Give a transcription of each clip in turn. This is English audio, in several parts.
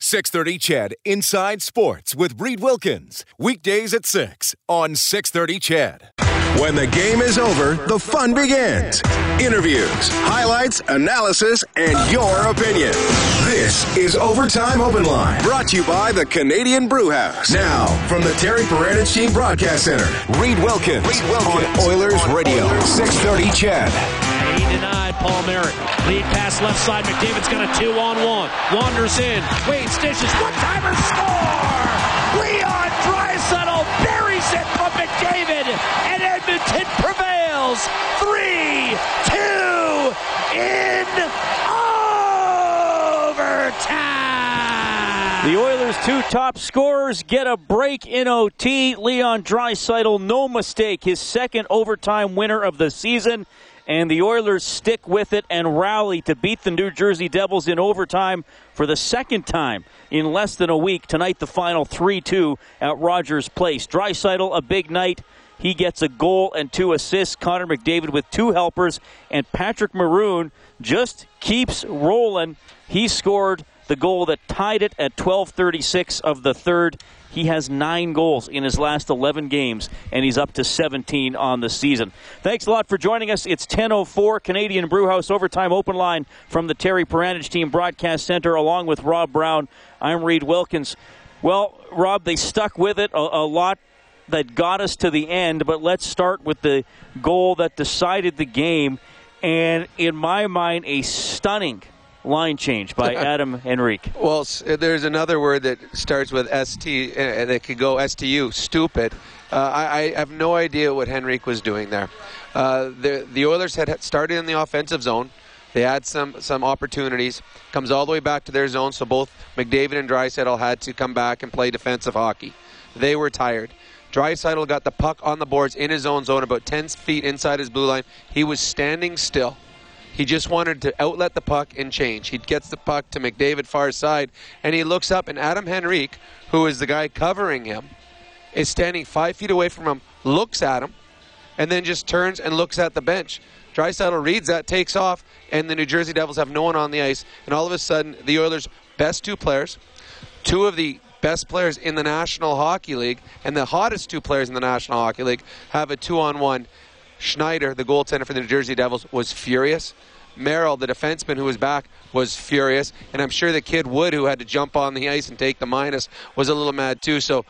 630 CHED Inside Sports with Reed Wilkins. Weekdays at 6 on 630 CHED. When the game is over, the fun begins. Interviews, highlights, analysis, and your opinion. This is Overtime Open Line, brought to you by the Canadian Brew House. Now, from the Terry Paranych Team Broadcast Center, Reed Wilkins, Reed Wilkins on Oilers Radio, 630 CHED. Denied Paul Merritt. Lead pass left side. McDavid's got a two on one. Wanders in. Wade dishes. One timer score. Leon Draisaitl buries it from McDavid. And Edmonton prevails. Three, two, in overtime. The Oilers' two top scorers get a break in OT. Leon Draisaitl, no mistake, his second overtime winner of the season. And the Oilers stick with it and rally to beat the New Jersey Devils in overtime for the second time in less than a week. Tonight, the final 3 2 at Rogers Place. Draisaitl, a big night. He gets a goal and two assists. Connor McDavid with two helpers. And Patrick Maroon just keeps rolling. He scored the goal that tied it at 12:36 of the third. He has nine goals in his last 11 games, and he's up to 17 on the season. Thanks a lot for joining us. It's 10:04 Canadian Brewhouse Overtime Open Line from the Terry Paranych Team Broadcast Center, along with Rob Brown. I'm Reed Wilkins. Well, Rob, they stuck with it a, a lot that got us to the end, but let's start with the goal that decided the game, and in my mind, a stunning line change by Adam Henrique. Well, there's another word that starts with st uh, that could go stu. Stupid. Uh, I, I, have no idea what Henrique was doing there. Uh, the the Oilers had started in the offensive zone. They had some some opportunities. Comes all the way back to their zone, so both McDavid and Draisaitl had to come back and play defensive hockey. They were tired. Draisaitl got the puck on the boards in his own zone, about 10 feet inside his blue line. He was standing still. He just wanted to outlet the puck and change. He gets the puck to McDavid far side, and he looks up, and Adam Henrique, who is the guy covering him, is standing five feet away from him, looks at him, and then just turns and looks at the bench. Draisaitl reads that, takes off, and the New Jersey Devils have no one on the ice. And all of a sudden, the Oilers' best two players, two of the best players in the National Hockey League and the hottest two players in the National Hockey League have a two on one. Schneider, the goaltender for the New Jersey Devils, was furious. Merrill, the defenseman who was back, was furious. And I'm sure the kid Wood, who had to jump on the ice and take the minus, was a little mad too. So,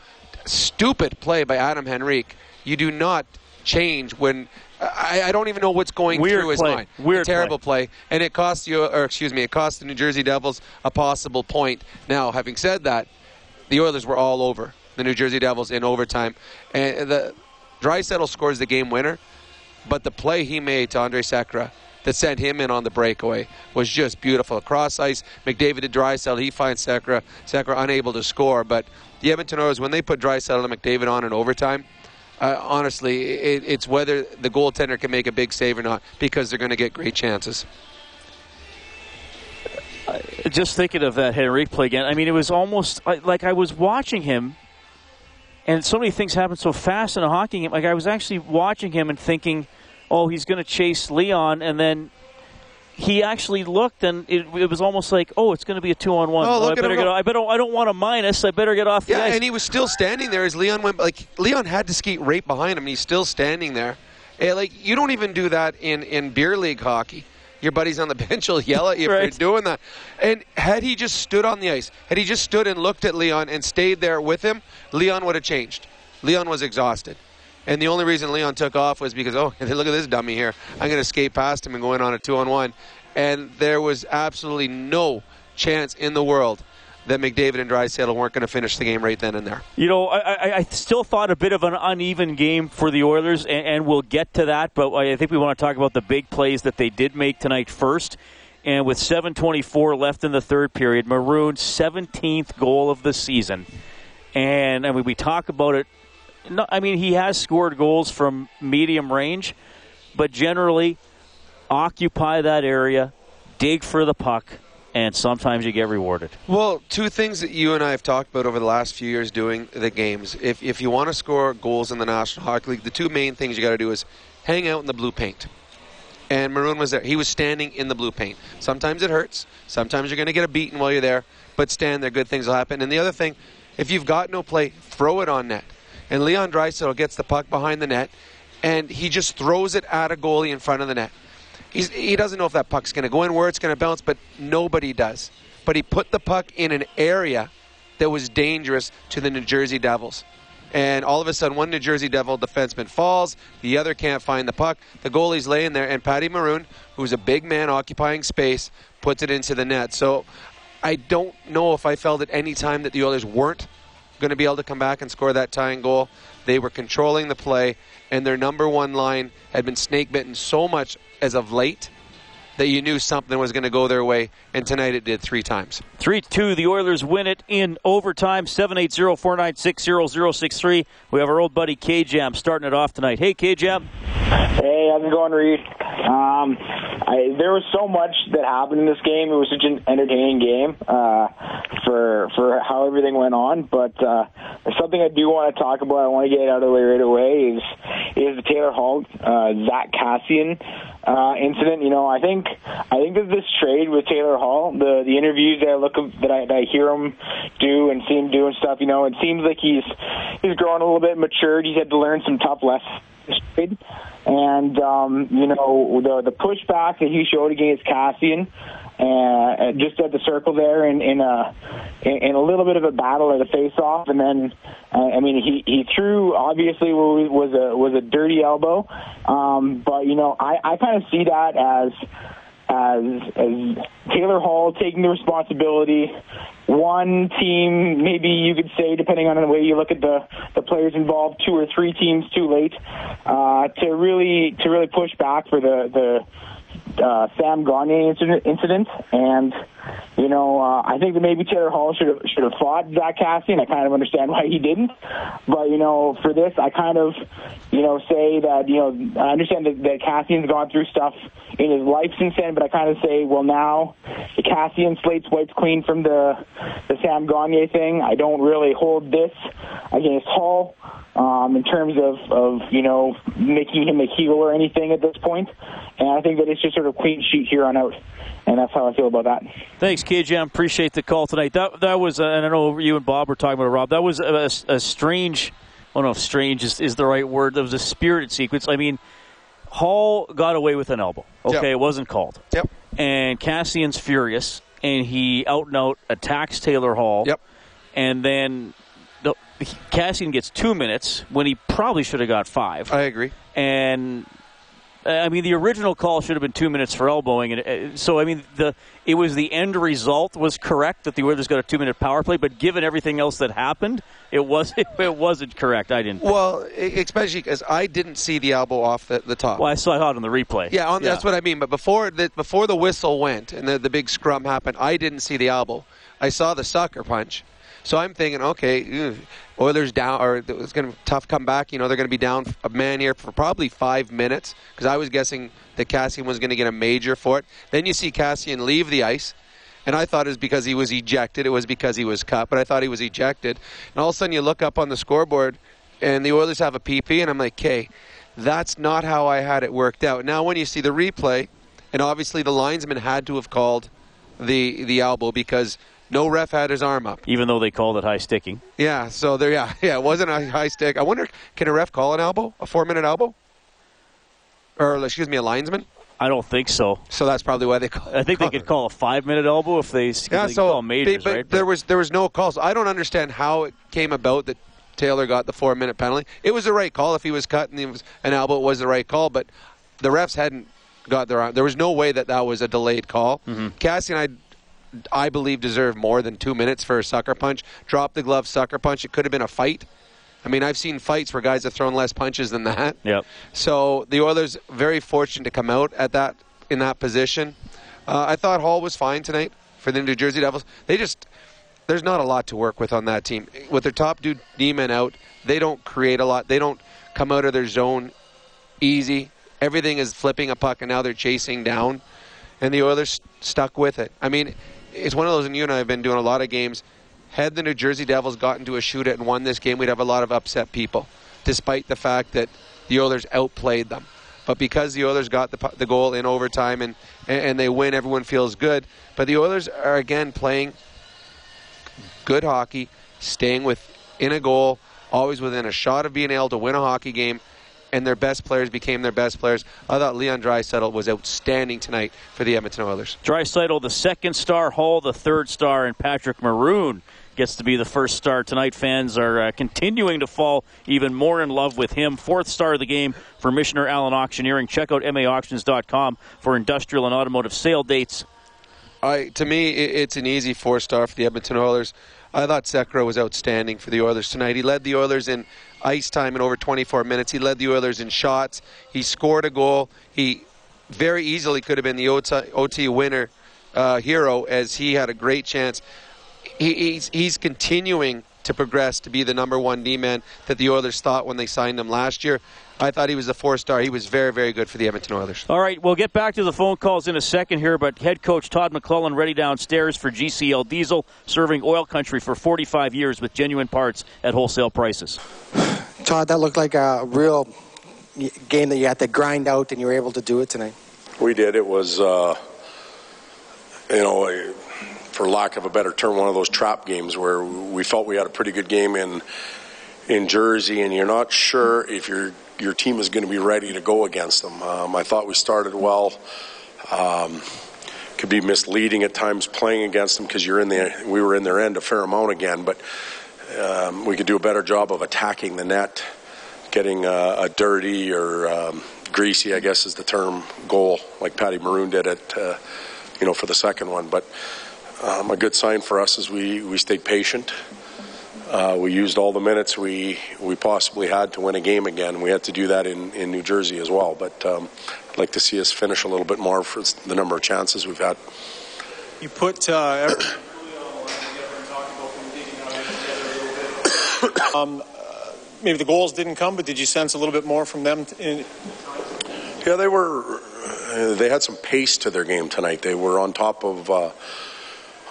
stupid play by Adam Henrique. You do not change when I, I, don't even know what's going Weird through his play. mind. Weird a terrible play. play. and it cost you, or excuse me, it cost the New Jersey Devils a possible point. Now, having said that, the Oilers were all over the New Jersey Devils in overtime, and the Draisaitl scores the game winner, but the play he made to Andrej Sekera that sent him in on the breakaway was just beautiful. Across ice, McDavid to Draisaitl, he finds Sekera. Sekera unable to score, but the Edmonton Oilers, when they put Draisaitl and McDavid on in overtime, uh, honestly, it, it's whether the goaltender can make a big save or not because they're going to get great chances. Just thinking of that Henrique play again, I mean, it was almost like I was watching him, and so many things happen so fast in a hockey game. Like I was actually watching him and thinking, oh, he's going to chase Leon, and then he actually looked, and it, it, was almost like, oh, it's going to be a two on one. Oh, oh, I better get. I better. I don't want a minus. I better get off the ice. yeah, ice. and he was still standing there as Leon went. Like Leon had to skate right behind him, and he's still standing there. And, like you don't even do that in in beer league hockey. Your buddies on the bench will yell at you right. for doing that. And had he just stood on the ice, had he just stood and looked at Leon and stayed there with him, Leon would have changed. Leon was exhausted. And the only reason Leon took off was because, oh, look at this dummy here. I'm going to skate past him and go in on a two on one. And there was absolutely no chance in the world that McDavid and Draisaitl weren't going to finish the game right then and there. You know, I, I, still thought a bit of an uneven game for the Oilers, and, and, we'll get to that. But I think we want to talk about the big plays that they did make tonight first. And with 7:24 left in the third period, Maroon 17th goal of the season, And I mean, we talk about it. No, I mean, he has scored goals from medium range, but generally occupy that area, dig for the puck, and sometimes you get rewarded. Well, two things that you and I have talked about over the last few years doing the games. If, if you want to score goals in the National Hockey League, the two main things you got to do is hang out in the blue paint. And Maroon was there. He was standing in the blue paint. Sometimes it hurts. Sometimes you're going to get a beating while you're there. But stand there, good things will happen. And the other thing, if you've got no play, throw it on net. And Leon Draisaitl gets the puck behind the net, and he just throws it at a goalie in front of the net. He's, he doesn't know if that puck's going to go in, where it's going to bounce, but nobody does. But he put the puck in an area that was dangerous to the New Jersey Devils. And all of a sudden, one New Jersey Devil defenseman falls, the other can't find the puck. The goalie's laying there, and Patty Maroon, who's a big man occupying space, puts it into the net. So I don't know if I felt at any time that the Oilers weren't going to be able to come back and score that tying goal. They were controlling the play, and their number one line had been snake bitten so much as of late that you knew something was going to go their way, and tonight it did three times. 3 2, the Oilers win it in overtime. 780 496 0063. We have our old buddy K Jam starting it off tonight. Hey, K Jam. Hey, how's it going, Reed? Um, I, there was so much that happened in this game. It was such an entertaining game uh, for for how everything went on. But uh, something I do want to talk about. I want to get out of the way right away. Is is the Taylor Hall, uh, Zack Kassian uh, incident? You know, I think I think that this trade with Taylor Hall, the the interviews that I look that I, that I hear him do and see him do and stuff. You know, it seems like he's he's growing a little bit matured. He's had to learn some tough lessons And um, you know the the pushback that he showed against Kassian, uh, just at the circle there in in a in a little bit of a battle at a face-off, and then uh, I mean he he threw obviously was a was a dirty elbow, um, but you know I I kind of see that as as, as Taylor Hall taking the responsibility. One team, maybe you could say, depending on the way you look at the, the players involved, two or three teams too late uh, to really to really push back for the the uh, Sam Gagner incident, incident, and you know uh, I think that maybe Taylor Hall should have should have fought Zack Kassian. I kind of understand why he didn't, but you know for this I kind of you know say that you know I understand that, that Kassian's gone through stuff in his life since then, but I kind of say well now the Kassian slate's wiped clean from the the Sam Gagner thing. I don't really hold this against Hall um, in terms of, of you know making him a heel or anything at this point. And I think that it's just sort of clean sheet here on out. And that's how I feel about that. Thanks, KJ. I appreciate the call tonight. That that was, uh, and I know you and Bob were talking about it, Rob. That was a, a strange. I don't know if strange is, is the right word. That was a spirited sequence. I mean, Hall got away with an elbow. Okay, yep. it wasn't called. Yep. And Kassian's furious, and he out and out attacks Taylor Hall. Yep. And then the, Kassian gets two minutes when he probably should have got five. I agree. And I mean, the original call should have been two minutes for elbowing, and uh, so I mean, the it was the end result was correct that the Oilers got a two minute power play, but given everything else that happened, it was it wasn't correct. I didn't. Think. Well, especially because I didn't see the elbow off the, the top. Well, I saw it on the replay. Yeah, on, yeah. that's what I mean. But before the before the whistle went and the, the big scrum happened, I didn't see the elbow. I saw the sucker punch. So I'm thinking, okay, Oilers down, or it's going to tough comeback. You know, they're going to be down a man here for probably five minutes because I was guessing that Kassian was going to get a major for it. Then you see Kassian leave the ice. And I thought it was because he was ejected. It was because he was cut, but I thought he was ejected. And all of a sudden, you look up on the scoreboard, and the Oilers have a PP, and I'm like, okay, that's not how I had it worked out. Now, when you see the replay, and obviously the linesman had to have called the the elbow because no ref had his arm up. Even though they called it high sticking. Yeah, so there, yeah, yeah, it wasn't a high stick. I wonder, can a ref call an elbow, a four minute elbow? Or, excuse me, a linesman? I don't think so. So that's probably why they call. I think they could call a five minute elbow if they, yeah, they so, call majors, but right? There was there was no calls. I don't understand how it came about that Taylor got the four minute penalty. It was the right call if he was cut and was an elbow. It was the right call, but the refs hadn't got their arm. There was no way that that was a delayed call. Mm-hmm. Kassian I I believe, deserved more than two minutes for a sucker punch. Drop the glove sucker punch. It could have been a fight. I mean, I've seen fights where guys have thrown less punches than that. Yep. So the Oilers very fortunate to come out at that in that position. Uh, I thought Hall was fine tonight for the New Jersey Devils. They just there's not a lot to work with on that team. With their top dude D-man out, they don't create a lot. They don't come out of their zone easy. Everything is flipping a puck, and now they're chasing down, and the Oilers stuck with it. I mean, it's one of those, and you and I have been doing a lot of games. Had the New Jersey Devils gotten to a shootout and won this game, we'd have a lot of upset people, despite the fact that the Oilers outplayed them. But because the Oilers got the, the goal in overtime and, and they win, everyone feels good. But the Oilers are again playing good hockey, staying within a goal, always within a shot of being able to win a hockey game, and their best players became their best players. I thought Leon Draisaitl was outstanding tonight for the Edmonton Oilers. Draisaitl, the second star, Hall, the third star, and Patrick Maroon gets to be the first star tonight. Fans are uh, continuing to fall even more in love with him. Fourth star of the game for Michener Allen Auctioneering. Check out maauctions.com for industrial and automotive sale dates. I, to me, it's an easy four star for the Edmonton Oilers. I thought Sekera was outstanding for the Oilers tonight. He led the Oilers in ice time in over 24 minutes. He led the Oilers in shots. He scored a goal. He very easily could have been the OT, OT winner uh, hero as he had a great chance he, he's, he's continuing to progress to be the number one D man that the Oilers thought when they signed him last year. I thought he was a four star. He was very, very good for the Edmonton Oilers. All right, we'll get back to the phone calls in a second here, but head coach Todd McLellan ready downstairs for GCL Diesel, serving oil country for 45 years with genuine parts at wholesale prices. Todd, that looked like a real game that you had to grind out, and you were able to do it tonight. We did. It was, uh, you know, for lack of a better term, one of those trap games where we felt we had a pretty good game in in Jersey, and you're not sure if your your team is going to be ready to go against them. Um, I thought we started well. Um, could be misleading at times playing against them because you're in the we were in their end a fair amount again, but um, we could do a better job of attacking the net, getting a, a dirty or um, greasy, I guess is the term, goal like Patty Maroon did it, uh, you know, for the second one, but. Um, a good sign for us is we, we stayed patient. Uh, we used all the minutes we, we possibly had to win a game again. We had to do that in, in New Jersey as well. But um, I'd like to see us finish a little bit more for the number of chances we've had. You put uh, um, maybe the goals didn't come, but did you sense a little bit more from them? In- yeah, they were. Uh, they had some pace to their game tonight. They were on top of uh,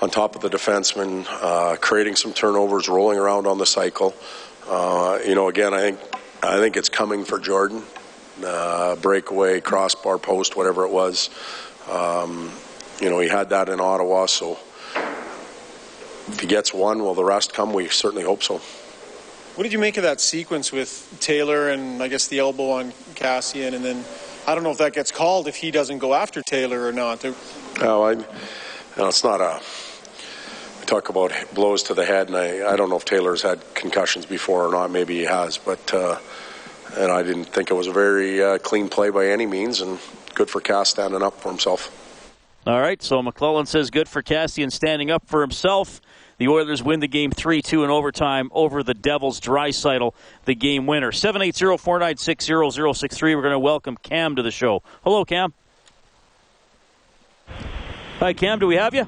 on top of the defenseman, uh, creating some turnovers, rolling around on the cycle. Uh, you know, again, I think I think it's coming for Jordan. Uh, breakaway, crossbar, post, whatever it was. Um, you know, he had that in Ottawa, so if he gets one, will the rest come? We certainly hope so. What did you make of that sequence with Taylor and I guess the elbow on Kassian, and then I don't know if that gets called if he doesn't go after Taylor or not. Oh, I, you know, it's not a talk about blows to the head, and I, I don't know if Taylor's had concussions before or not. Maybe he has, but uh, and I didn't think it was a very uh, clean play by any means, and good for Cass standing up for himself. All right, so McLellan says good for Kassian standing up for himself. The Oilers win the game 3 2 in overtime over the Devils. Draisaitl, the game winner. 780 496 0063. We're going to welcome Cam to the show. Hello, Cam. Hi, Cam. Do we have you?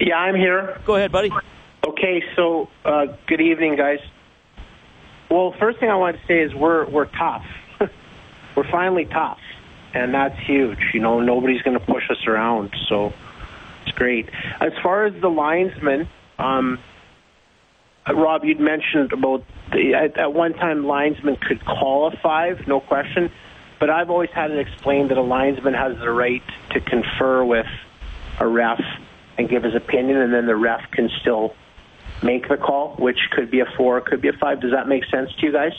Yeah, I'm here. Go ahead, buddy. Okay, so uh, good evening, guys. Well, first thing I want to say is we're we're tough. we're finally tough, and that's huge. You know, nobody's going to push us around, so it's great. As far as the linesmen, um, Rob, you'd mentioned about the, at, at one time linesmen could call a five, no question. But I've always had it explained that a linesman has the right to confer with a ref and give his opinion, and then the ref can still make the call, which could be a four, could be a five. Does that make sense to you guys?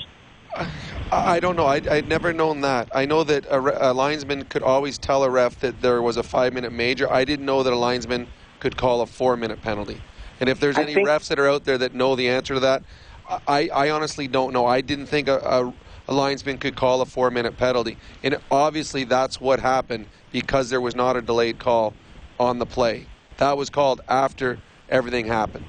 I don't know. I'd, I'd never known that. I know that a, a, linesman could always tell a ref that there was a five-minute major. I didn't know that a linesman could call a four-minute penalty. And if there's any refs that are out there that know the answer to that, I, I honestly don't know. I didn't think a, a, a linesman could call a four-minute penalty. And obviously that's what happened because there was not a delayed call on the play. That was called after everything happened.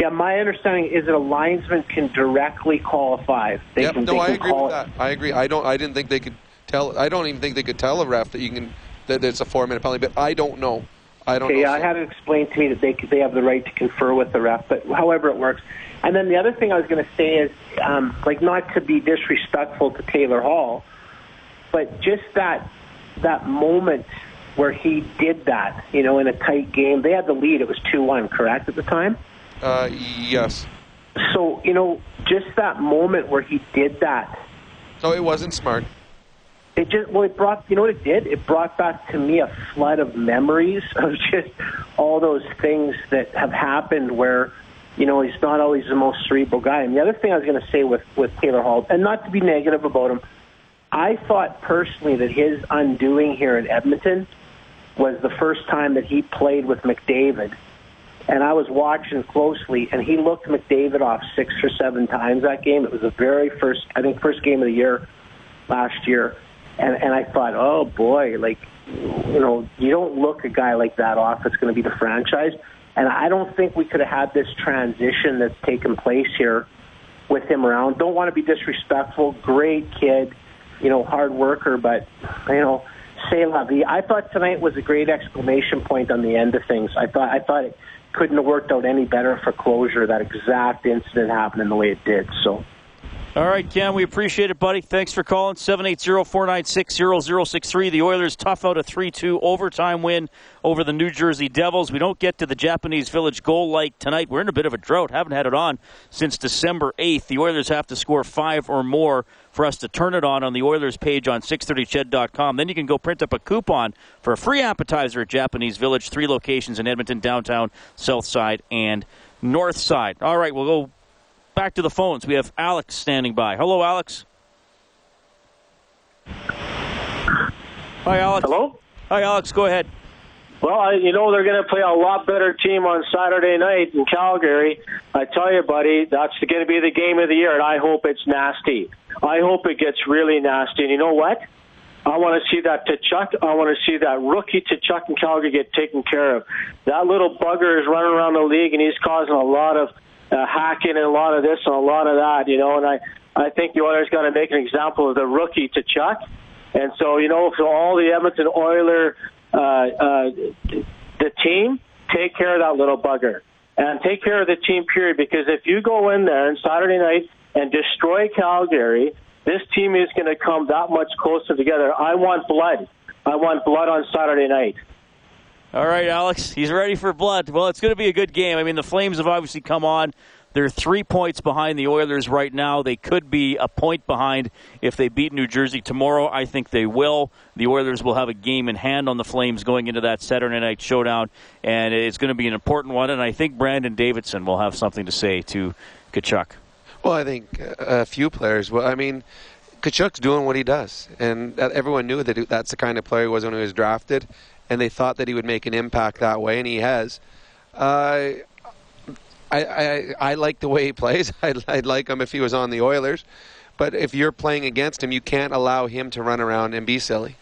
Yeah, my understanding is that a linesman can directly call a five. They yep, can, no, they I can agree with that. I agree. I don't. I didn't think they could tell. I don't even think they could tell a ref that you can that it's a four minute penalty. But I don't know. I don't okay, know. I had it explained to me that they they have the right to confer with the ref, but however it works. And then the other thing I was going to say is, um, like, not to be disrespectful to Taylor Hall, but just that that moment where he did that, you know, in a tight game. They had the lead; it was two one, correct at the time. Uh, yes. So you know, just that moment where he did that. So it wasn't smart. It just well, it brought you know what it did. It brought back to me a flood of memories of just all those things that have happened where you know he's not always the most cerebral guy. And the other thing I was going to say with with Taylor Hall, and not to be negative about him, I thought personally that his undoing here in Edmonton was the first time that he played with McDavid. And I was watching closely, and he looked McDavid off six or seven times that game. It was the very first, I think, first game of the year last year. And and I thought, oh boy, like you know, you don't look a guy like that off. It's going to be the franchise. And I don't think we could have had this transition that's taken place here with him around. Don't want to be disrespectful. Great kid, you know, hard worker, but you know, say la vie. I thought tonight was a great exclamation point on the end of things. I thought I thought it couldn't have worked out any better for closure. That exact incident happening the way it did. So. All right, Ken, we appreciate it, buddy. Thanks for calling. 780-496-0063. The Oilers tough out a 3-2 overtime win over the New Jersey Devils. We don't get to the Japanese Village goal like tonight. We're in a bit of a drought. Haven't had it on since December 8th. The Oilers have to score five or more for us to turn it on on the Oilers page on 630ched.com. Then you can go print up a coupon for a free appetizer at Japanese Village. Three locations in Edmonton, downtown, south side, and north side. All right, we'll go back to the phones. We have Alex standing by. Hello, Alex. Hi, Alex. Hello? Hi, Alex. Go ahead. Well, I, you know they're going to play a lot better team on Saturday night in Calgary. I tell you, buddy, that's going to be the game of the year, and I hope it's nasty. I hope it gets really nasty. And you know what? I want to see that Tkachuk. I want to see that rookie Tkachuk in Calgary get taken care of. That little bugger is running around the league, and he's causing a lot of uh, hacking and a lot of this and a lot of that, you know. And I, I think the Oilers got to make an example of the rookie Tkachuk. And so, you know, for all the Edmonton Oiler, uh, uh, the team, take care of that little bugger. And take care of the team, period. Because if you go in there on Saturday night and destroy Calgary, this team is going to come that much closer together. I want blood. I want blood on Saturday night. All right, Alex. He's ready for blood. Well, it's going to be a good game. I mean, the Flames have obviously come on. They're three points behind the Oilers right now. They could be a point behind if they beat New Jersey tomorrow. I think they will. The Oilers will have a game in hand on the Flames going into that Saturday night showdown, and it's going to be an important one. And I think Brandon Davidson will have something to say to Tkachuk. Well, I think uh, a few players. Well, I mean, Tkachuk's doing what he does, and everyone knew that that's the kind of player he was when he was drafted, and they thought that he would make an impact that way, and he has. Uh, I, I I like the way he plays. I'd, I'd like him if he was on the Oilers, but if you're playing against him, you can't allow him to run around and be silly.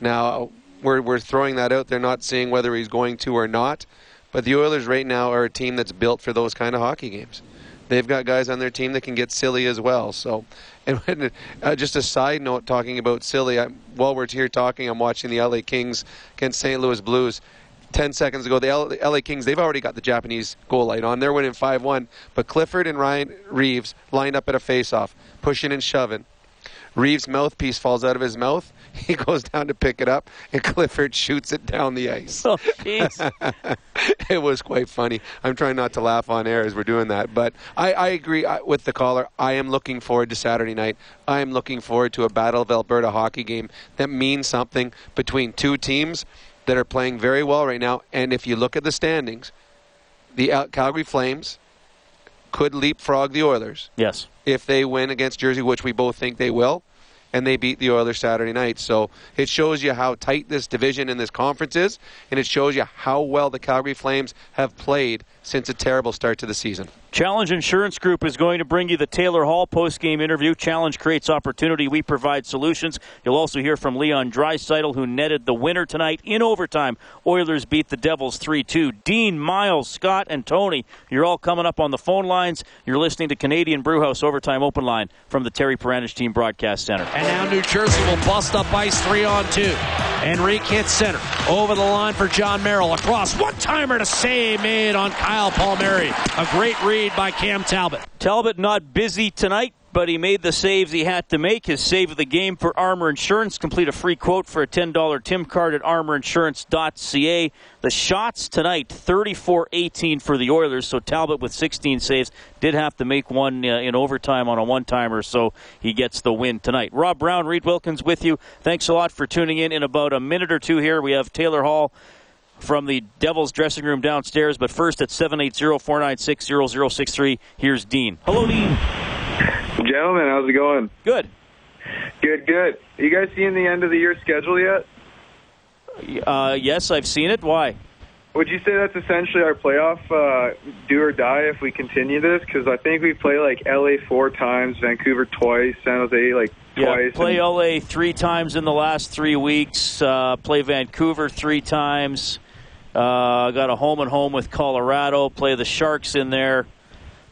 Now we're we're throwing that out there, not seeing whether he's going to or not. But the Oilers right now are a team that's built for those kind of hockey games. They've got guys on their team that can get silly as well. So, and when, uh, just a side note, talking about silly, I, while we're here talking, I'm watching the LA Kings against St. Louis Blues. 10 seconds ago, the LA Kings, they've already got the Japanese goal light on. They're winning 5 1. But Clifford and Ryan Reaves lined up at a face-off, pushing and shoving. Reaves' mouthpiece falls out of his mouth. He goes down to pick it up, and Clifford shoots it down the ice. Oh, it was quite funny. I'm trying not to laugh on air as we're doing that, but I, I agree uh, with the caller. I am looking forward to Saturday night. I am looking forward to a Battle of Alberta hockey game that means something between two teams that are playing very well right now. And if you look at the standings, the Calgary Flames could leapfrog the Oilers. Yes. If they win against Jersey, which we both think they will and they beat the Oilers Saturday night. So it shows you how tight this division and this conference is, and it shows you how well the Calgary Flames have played since a terrible start to the season. Challenge Insurance Group is going to bring you the Taylor Hall post-game interview. Challenge creates opportunity. We provide solutions. You'll also hear from Leon Draisaitl, who netted the winner tonight in overtime. Oilers beat the Devils 3-2. Dean, Miles, Scott, and Tony, you're all coming up on the phone lines. You're listening to Canadian Brewhouse Overtime Open Line from the Terry Paranych Team Broadcast Center. And now New Jersey will bust up ice three on two. Henrique hits center. Over the line for Jon Merrill. Across. One-timer to save made on Kyle Palmieri. A great read by Cam Talbot. Talbot not busy tonight, but he made the saves he had to make. His save of the game for Armor Insurance. Complete a free quote for a $10 Tim card at armorinsurance.ca. The shots tonight, 34-18 for the Oilers. So Talbot with 16 saves did have to make one uh, in overtime on a one-timer, so he gets the win tonight. Rob Brown, Reed Wilkins with you. Thanks a lot for tuning in. In about a minute or two here, we have Taylor Hall from the Devils dressing room downstairs. But first at 780-496-0063, here's Dean. Hello, Dean. Gentlemen, how's it going? Good. Good, good. You guys seeing the end of the year schedule yet? Uh, yes, I've seen it. Why? Would you say that's essentially our playoff uh, do or die if we continue this? Because I think we play like LA four times, Vancouver twice, San Jose like yeah, twice. play and- LA three times in the last three weeks. Uh, play Vancouver three times. Uh, got a home and home with Colorado. Play the Sharks in there a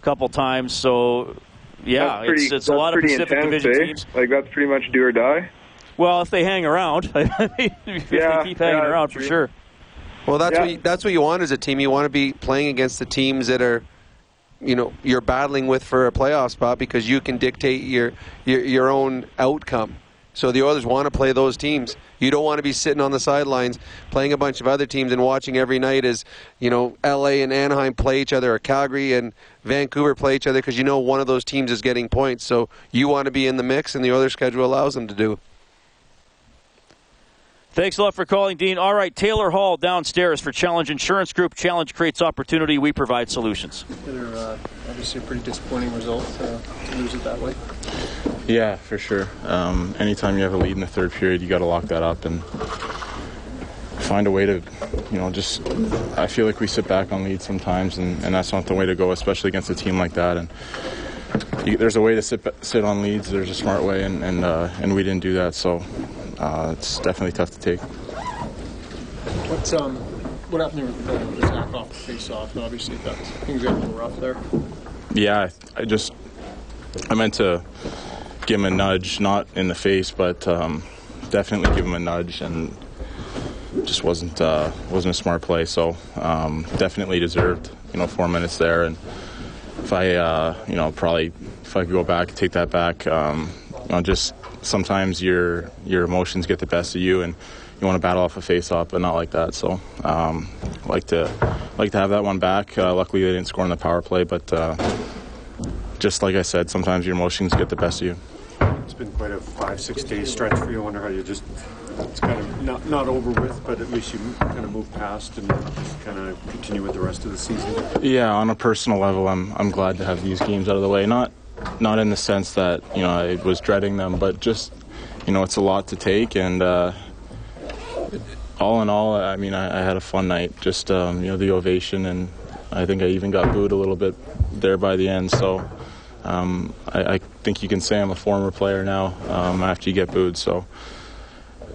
couple times. So, yeah, pretty, it's, it's a lot of Pacific intense, Division eh? teams. Like that's pretty much do or die. Well, if they hang around, if Yeah, they keep hanging yeah, around that's for true. sure. Well, that's Yeah. what you, that's what you want as a team. You want to be playing against the teams that are, you know, you're battling with for a playoff spot because you can dictate your your, your own outcome. So the Oilers want to play those teams. You don't want to be sitting on the sidelines playing a bunch of other teams and watching every night as you know L.A. and Anaheim play each other, or Calgary and Vancouver play each other because you know one of those teams is getting points. So you want to be in the mix, and the Oilers schedule allows them to do. Thanks a lot for calling, Dean. All right, Taylor Hall downstairs for Challenge Insurance Group. Challenge creates opportunity. We provide solutions. They're uh, obviously a pretty disappointing result uh, to lose it that way. Yeah, for sure. Um, anytime you have a lead in the third period, you got to lock that up and find a way to, you know, just. I feel like we sit back on lead sometimes, and, and that's not the way to go, especially against a team like that. And you, there's a way to sit sit on leads. There's a smart way, and and uh, and we didn't do that. So uh, it's definitely tough to take. What's um, what happened with uh, the Zack off the face-off? Obviously, that things got a little rough there. Yeah, I, I just I meant to give him a nudge, not in the face, but um, definitely give him a nudge, and just wasn't uh, wasn't a smart play. So um, definitely deserved, you know, four minutes there. And if I, uh, you know, probably if I could go back, take that back. Um, you know, just sometimes your your emotions get the best of you, and you want to battle off a face-off, but not like that. So um, like to like to have that one back. Uh, luckily, they didn't score on the power play, but. Uh, just like I said, sometimes your emotions get the best of you. Been quite a five, six day stretch for you. I wonder how you just, it's kind of not, not over with, but at least you kind of move past and kind of continue with the rest of the season. Yeah, on a personal level, I'm I'm glad to have these games out of the way. Not not in the sense that you know I was dreading them, but just you know it's a lot to take, and uh, all in all, I mean I, I had a fun night. Just um, you know the ovation, and I think I even got booed a little bit there by the end. So. Um, I, I think you can say I'm a former player now um, after you get booed. So,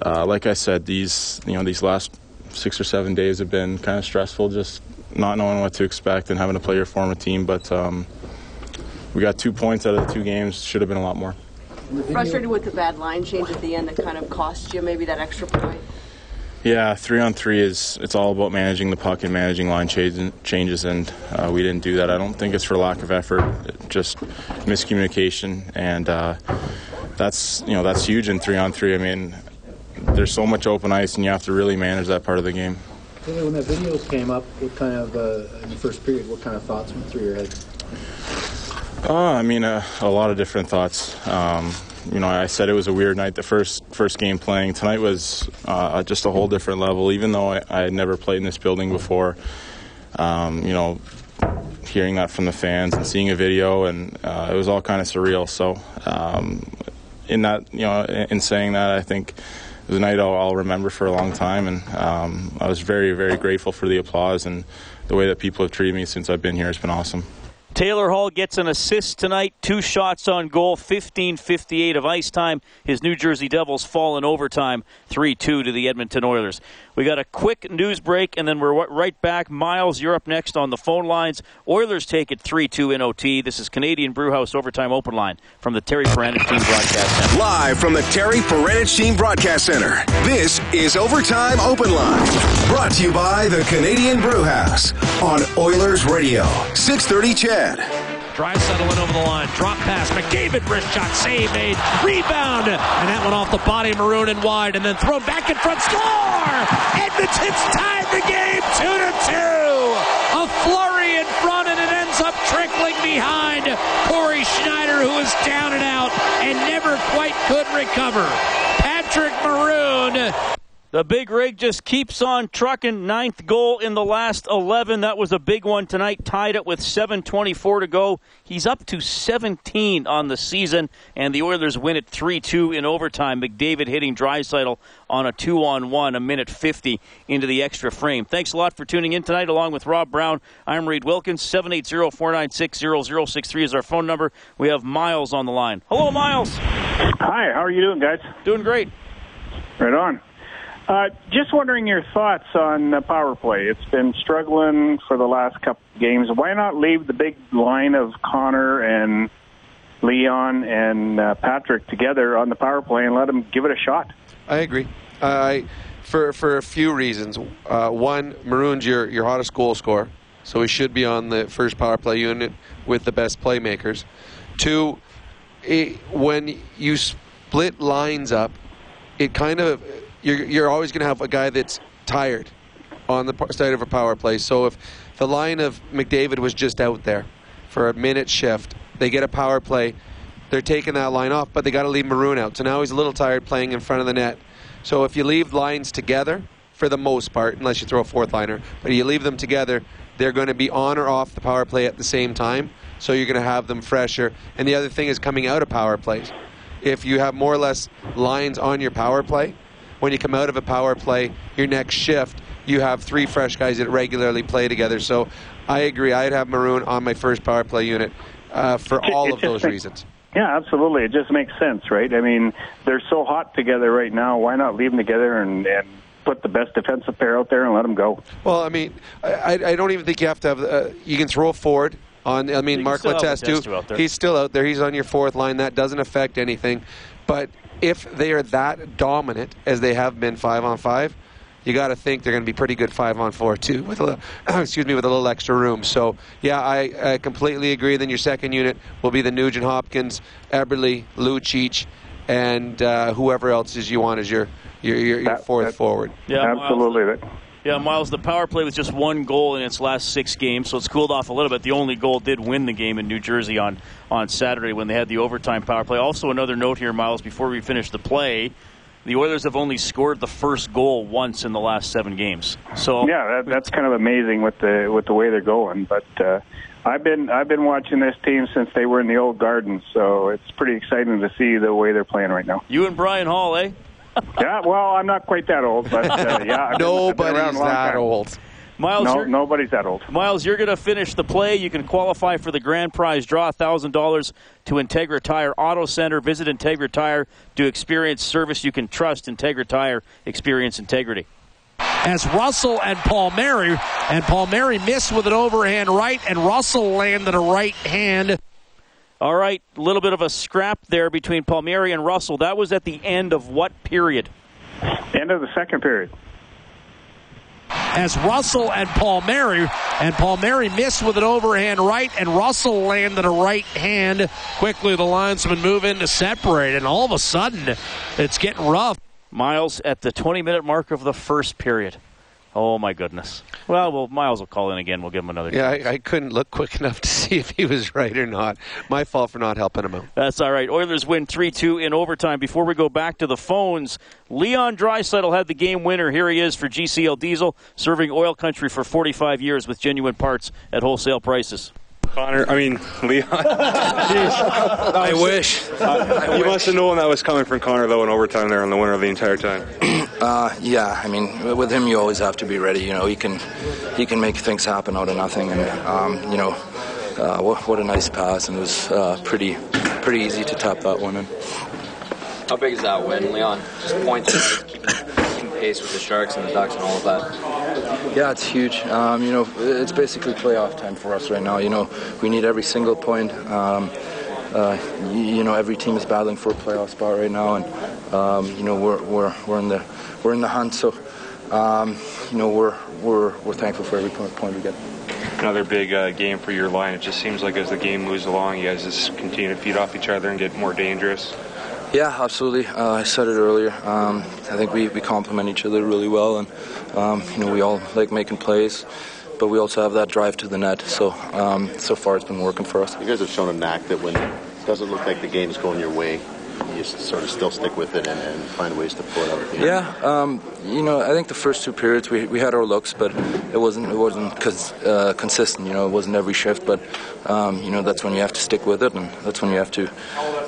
uh, like I said, these you know these last six or seven days have been kind of stressful, just not knowing what to expect and having to play your former team. But um, we got two points out of the two games. Should have been a lot more. Frustrated with the bad line change at the end that kind of cost you maybe that extra point. Yeah, three on three is it's all about managing the puck and managing line changes, and uh, we didn't do that. I don't think it's for lack of effort, just miscommunication, and uh, that's you know that's huge in three on three. I mean, there's so much open ice, and you have to really manage that part of the game. When that video came up, what kind of uh, in the first period, what kind of thoughts went through your head? Uh, I mean, uh, a lot of different thoughts. Um, you know, I said it was a weird night. The first first game playing tonight was uh, just a whole different level. Even though I, I had never played in this building before, um, you know, hearing that from the fans and seeing a video, and uh, it was all kind of surreal. So, um, in that, you know, in saying that, I think it was a night I'll, I'll remember for a long time, and um, I was very, very grateful for the applause and the way that people have treated me since I've been here. It's been awesome. Taylor Hall gets an assist tonight, two shots on goal, 15:58 of ice time. His New Jersey Devils fall in overtime, 3-2 to the Edmonton Oilers. We got a quick news break, and then we're right back. Miles, you're up next on the phone lines. Oilers take it 3-2 in OT. This is Canadian Brewhouse Overtime Open Line from the Terry Paranych Team Broadcast Center. Live from the Terry Paranych Team Broadcast Center. This is Overtime Open Line, brought to you by the Canadian Brewhouse on Oilers Radio, 630 CHED. Drive settling over the line. Drop pass. McDavid wrist shot. Save made. Rebound. And that one off the body. Maroon and wide. And then thrown back in front. Score! Edmonton's tied the game 2 to 2. A flurry in front and it ends up trickling behind Cory Schneider who is down and out and never quite could recover. Patrick Maroon the big rig just keeps on trucking. Ninth goal in the last 11. That was a big one tonight. Tied it with 7.24 to go. He's up to 17 on the season, and the Oilers win it 3 2 in overtime. McDavid hitting Draisaitl on a 2 on 1, a minute 50 into the extra frame. Thanks a lot for tuning in tonight, along with Rob Brown. I'm Reed Wilkins. 780 496 0063 is our phone number. We have Miles on the line. Hello, Miles. Hi, how are you doing, guys? Doing great. Right on. Uh, just wondering your thoughts on the power play. It's been struggling for the last couple of games. Why not leave the big line of Connor and Leon and uh, Patrick together on the power play and let them give it a shot? I agree. I for for a few reasons. Uh, one, Maroon's your your hottest goal scorer, so he should be on the first power play unit with the best playmakers. Two, it, when you split lines up, it kind of you're, you're always going to have a guy that's tired on the side of a power play. So if the line of McDavid was just out there for a minute shift, they get a power play. They're taking that line off, but they got to leave Maroon out. So now he's a little tired playing in front of the net. So if you leave lines together, for the most part, unless you throw a fourth liner, but you leave them together, they're going to be on or off the power play at the same time. So you're going to have them fresher. And the other thing is coming out of power plays. If you have more or less lines on your power play, when you come out of a power play, your next shift, you have three fresh guys that regularly play together. So I agree. I'd have Maroon on my first power play unit uh, for all of those reasons. Yeah, absolutely. It just makes sense, right? I mean, they're so hot together right now. Why not leave them together and, and put the best defensive pair out there and let them go? Well, I mean, I, I don't even think you have to have. Uh, you can throw a forward on. I mean, Mark Letestu. He's still out there. He's on your fourth line. That doesn't affect anything. But if they are that dominant as they have been five on five, you got to think they're going to be pretty good five on four too, with a little, excuse me, with a little extra room. So yeah, I, I completely agree. Then your second unit will be the Nugent Hopkins, Eberle, Lucic, and uh, whoever else is you want as your your, your, your fourth that, forward. Yeah, absolutely. Yeah, Miles, the power play was just one goal in its last six games, so it's cooled off a little bit. The only goal did win the game in New Jersey on, on Saturday when they had the overtime power play. Also, another note here, Miles, before we finish the play. The Oilers have only scored the first goal once in the last seven games. So yeah, that, that's kind of amazing with the with the way they're going. But uh, I've been I've been watching this team since they were in the old Garden, so it's pretty exciting to see the way they're playing right now. You and Bryan Hall, eh? yeah, well, I'm not quite that old, but uh, yeah, I've nobody's been, been that time. old. Miles, no, nobody's that old. Miles, you're going to finish the play. You can qualify for the grand prize draw, thousand dollars to Integra Tire Auto Center. Visit Integra Tire to experience service you can trust. Integra Tire, experience integrity. As Russell and Palmieri, and Palmieri missed with an overhand right, and Russell landed a right hand. All right, a little bit of a scrap there between Palmieri and Russell. That was at the end of what period? End of the second period. As Russell and Palmieri, and Palmieri missed with an overhand right, and Russell landed a right hand. Quickly, the linesman move in to separate, and all of a sudden, it's getting rough. Miles at the 20 minute mark of the first period. Oh my goodness. Well, well, Miles will call in again. We'll give him another. Yeah, I, I, couldn't look quick enough to see if he was right or not. My fault for not helping him out. That's all right. Oilers win three two in overtime. Before we go back to the phones, Leon Draisaitl had the game winner. Here he is for GCL Diesel, serving oil country for 45 years with genuine parts at wholesale prices. Connor, I mean Leon. I wish. Uh, you must have known that was coming from Connor though in overtime there on the winner of the entire time. Uh, yeah, I mean, with him, you always have to be ready. You know, he can he can make things happen out of nothing, and um, you know, uh, what, what, a nice pass, and it was uh, pretty pretty easy to tap that one in. How big is that win, Leon? Just points, keeping, keeping pace with the Sharks and the Ducks and all of that. Yeah, it's huge. Um, you know, it's basically playoff time for us right now. You know, we need every single point. Um, uh, you, you, know, every team is battling for a playoff spot right now, and um, you know, we're, we're, we're in the we're in the hunt. So, um, you know, we're we're we're thankful for every point, point we get. Another big uh, game for your line. It just seems like as the game moves along, you guys just continue to feed off each other and get more dangerous. Yeah, absolutely. Uh, I said it earlier. Um, I think we, we complement each other really well, and um, you know we all like making plays, but we also have that drive to the net. So um, so far, it's been working for us. You guys have shown a knack that when it doesn't look like the game's going your way, you sort of still stick with it and, and find ways to pull it out. Yeah, um, you know, I think the first two periods we, we had our looks, but it wasn't it wasn't cons- uh, consistent. You know, it wasn't every shift, but um, you know that's when you have to stick with it, and that's when you have to,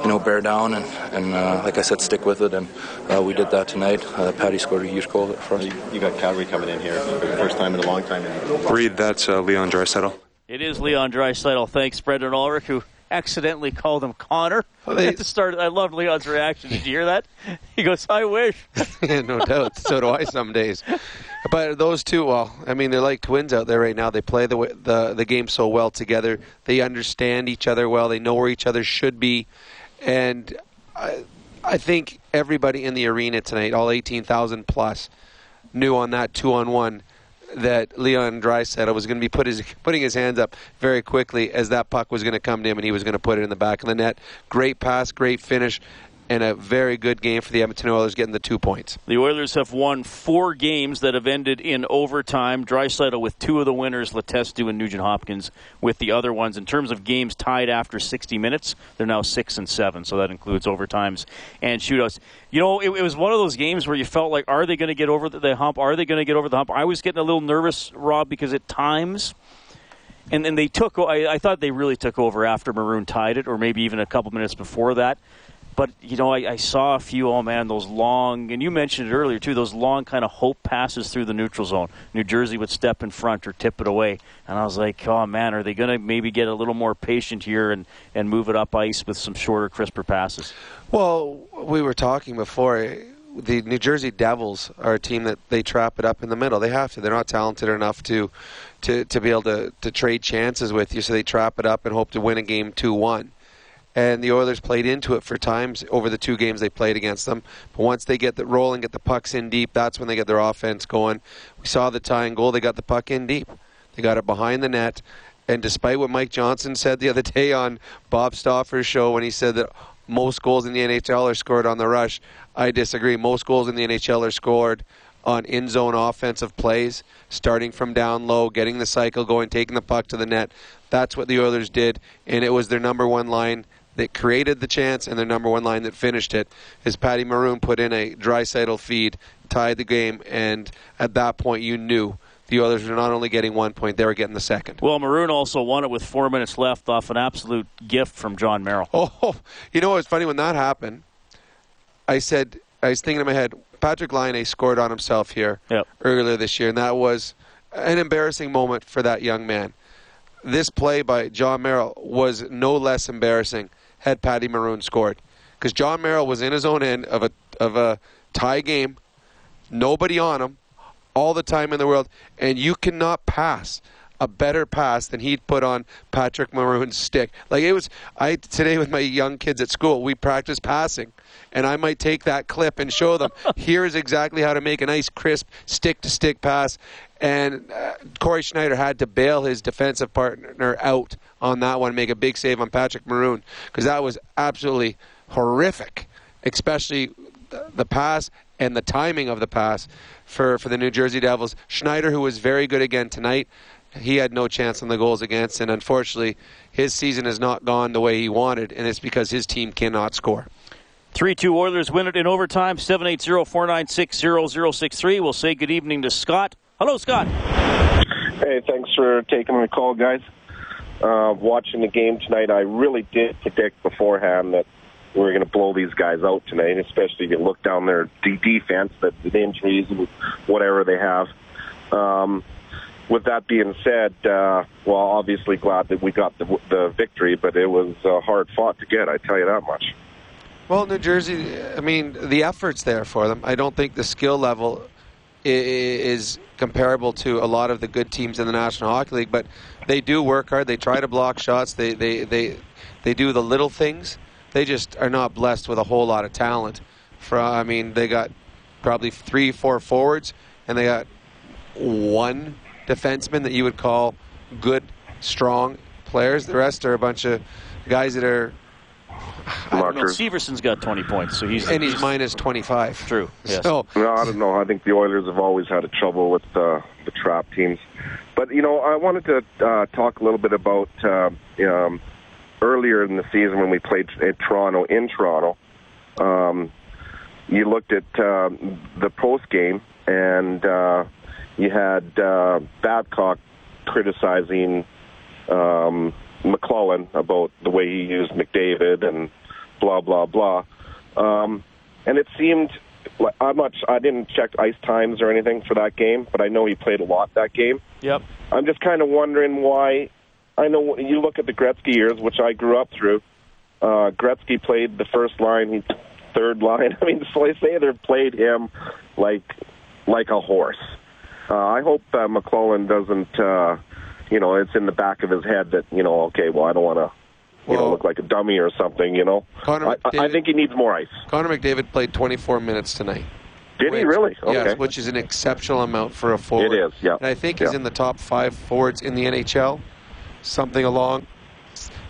you know, bear down and and uh, like I said, stick with it, and uh, we did that tonight. Uh, Patty scored a huge goal for us. You got Calgary coming in here for the first time in a long time. Reed, that's uh, Leon Draisaitl. It is Leon Draisaitl. Thanks, Brendan Ulrich, who accidentally called him Connor well, they, at the start. I love Leon's reaction. Did you hear that? He goes, "I wish." yeah, no doubt. So do I some days. But those two, well, I mean, they're like twins out there right now. They play the the the game so well together. They understand each other well. They know where each other should be, and I, I think everybody in the arena tonight, all eighteen thousand plus, knew on that two on one that Leon Draisaitl was going to be put his, putting his hands up very quickly as that puck was going to come to him and he was going to put it in the back of the net. Great pass, great finish, and a very good game for the Edmonton Oilers getting the two points. The Oilers have won four games that have ended in overtime. Draisaitl with two of the winners, Letestu and Nugent Hopkins with the other ones. In terms of games tied after 60 minutes, they're now six and seven, so that includes overtimes and shootouts. You know, it, it was one of those games where you felt like, are they going to get over the, the hump? Are they going to get over the hump? I was getting a little nervous, Rob, because at times and then they took. I, I, thought they really took over after Maroon tied it, or maybe even a couple minutes before that. But you know, I, I, saw a few. Oh man, those long, and you mentioned it earlier too. Those long kind of hope passes through the neutral zone. New Jersey would step in front or tip it away, and I was like, oh man, are they going to maybe get a little more patient here and and move it up ice with some shorter, crisper passes? Well, we were talking before. The New Jersey Devils are a team that they trap it up in the middle. They have to. They're not talented enough to to, to be able to, to trade chances with you, so they trap it up and hope to win a game two one and the Oilers played into it for times over the two games they played against them. But once they get the roll and get the pucks in deep, that's when they get their offense going. We saw the tying goal; they got the puck in deep, they got it behind the net. And despite what Mike Johnson said the other day on Bob Stauffer's show when he said that most goals in the NHL are scored on the rush, I disagree. Most goals in the NHL are scored on in zone offensive plays, starting from down low, getting the cycle going, taking the puck to the net. That's what the Oilers did, and it was their number one line that created the chance and their number one line that finished it is Patty Maroon put in a Draisaitl feed, tied the game, and at that point you knew the others were not only getting one point, they were getting the second. Well, Maroon also won it with four minutes left off an absolute gift from Jon Merrill. Oh, you know what was funny when that happened? I said, I was thinking in my head, Patrik Laine scored on himself here yep. earlier this year, and that was an embarrassing moment for that young man. This play by Jon Merrill was no less embarrassing had Patty Maroon scored. Because Jon Merrill was in his own end of a of a tie game, nobody on him, all the time in the world, and you cannot pass a better pass than he'd put on Patrick Maroon's stick. Like it was I today with my young kids at school, we practice passing. And I might take that clip and show them here's exactly how to make a nice crisp stick to stick pass. And uh, Cory Schneider had to bail his defensive partner out on that one, make a big save on Patrick Maroon because that was absolutely horrific, especially the pass and the timing of the pass for, for the New Jersey Devils. Schneider, who was very good again tonight, he had no chance on the goals against, and unfortunately, his season has not gone the way he wanted, and it's because his team cannot score. 3 2 Oilers win it in overtime, 780 496 0063. We'll say good evening to Scott. Hello, Scott. Hey, thanks for taking my call, guys. uh, watching the game tonight, I really did predict beforehand that we were going to blow these guys out tonight, especially if you look down their defense, that the injuries and whatever they have. Um, with that being said, uh, well, obviously glad that we got the, the victory, but it was uh, hard fought to get. I tell you that much. Well, New Jersey, I mean, the effort's there for them. I don't think the skill level is comparable to a lot of the good teams in the National Hockey League, but they do work hard. They try to block shots. They they they they do the little things. They just are not blessed with a whole lot of talent. From I mean, they got probably three, four forwards, and they got one defenseman that you would call good, strong players. The rest are a bunch of guys that are I don't know. Severson's got 20 points, so he's and he's minus 25. True. Yes. So No, I don't know. I think the Oilers have always had a trouble with uh, the trap teams. But you know, I wanted to uh, talk a little bit about uh, um, earlier in the season when we played in Toronto. In Toronto, um, you looked at uh, the post game, and uh, you had uh, Babcock criticizing um, McLellan about the way he used McDavid and blah blah blah. Um, and it seemed like I'm not. I didn't check ice times or anything for that game, but I know he played a lot that game. Yep. I'm just kind of wondering why. I know you look at the Gretzky years, which I grew up through. Uh, Gretzky played the first line, he third line. I mean, so I say they played him like like a horse. Uh, I hope uh, McLellan doesn't. Uh, you know, it's in the back of his head that you know, okay, well, I don't want to. You know, look like a dummy or something. You know, Connor I, I I think he needs more ice. Connor McDavid played 24 minutes tonight. Did he Which- really? Yes, Okay. which is an exceptional amount for a forward. It is, yeah. And I think he's in the top five forwards in the NHL, something along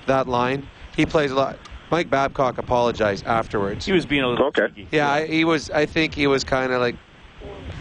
that line. He plays a lot. Mike Babcock apologized afterwards. He was being a little okay. Yeah, I, he was. I think he was kind of like,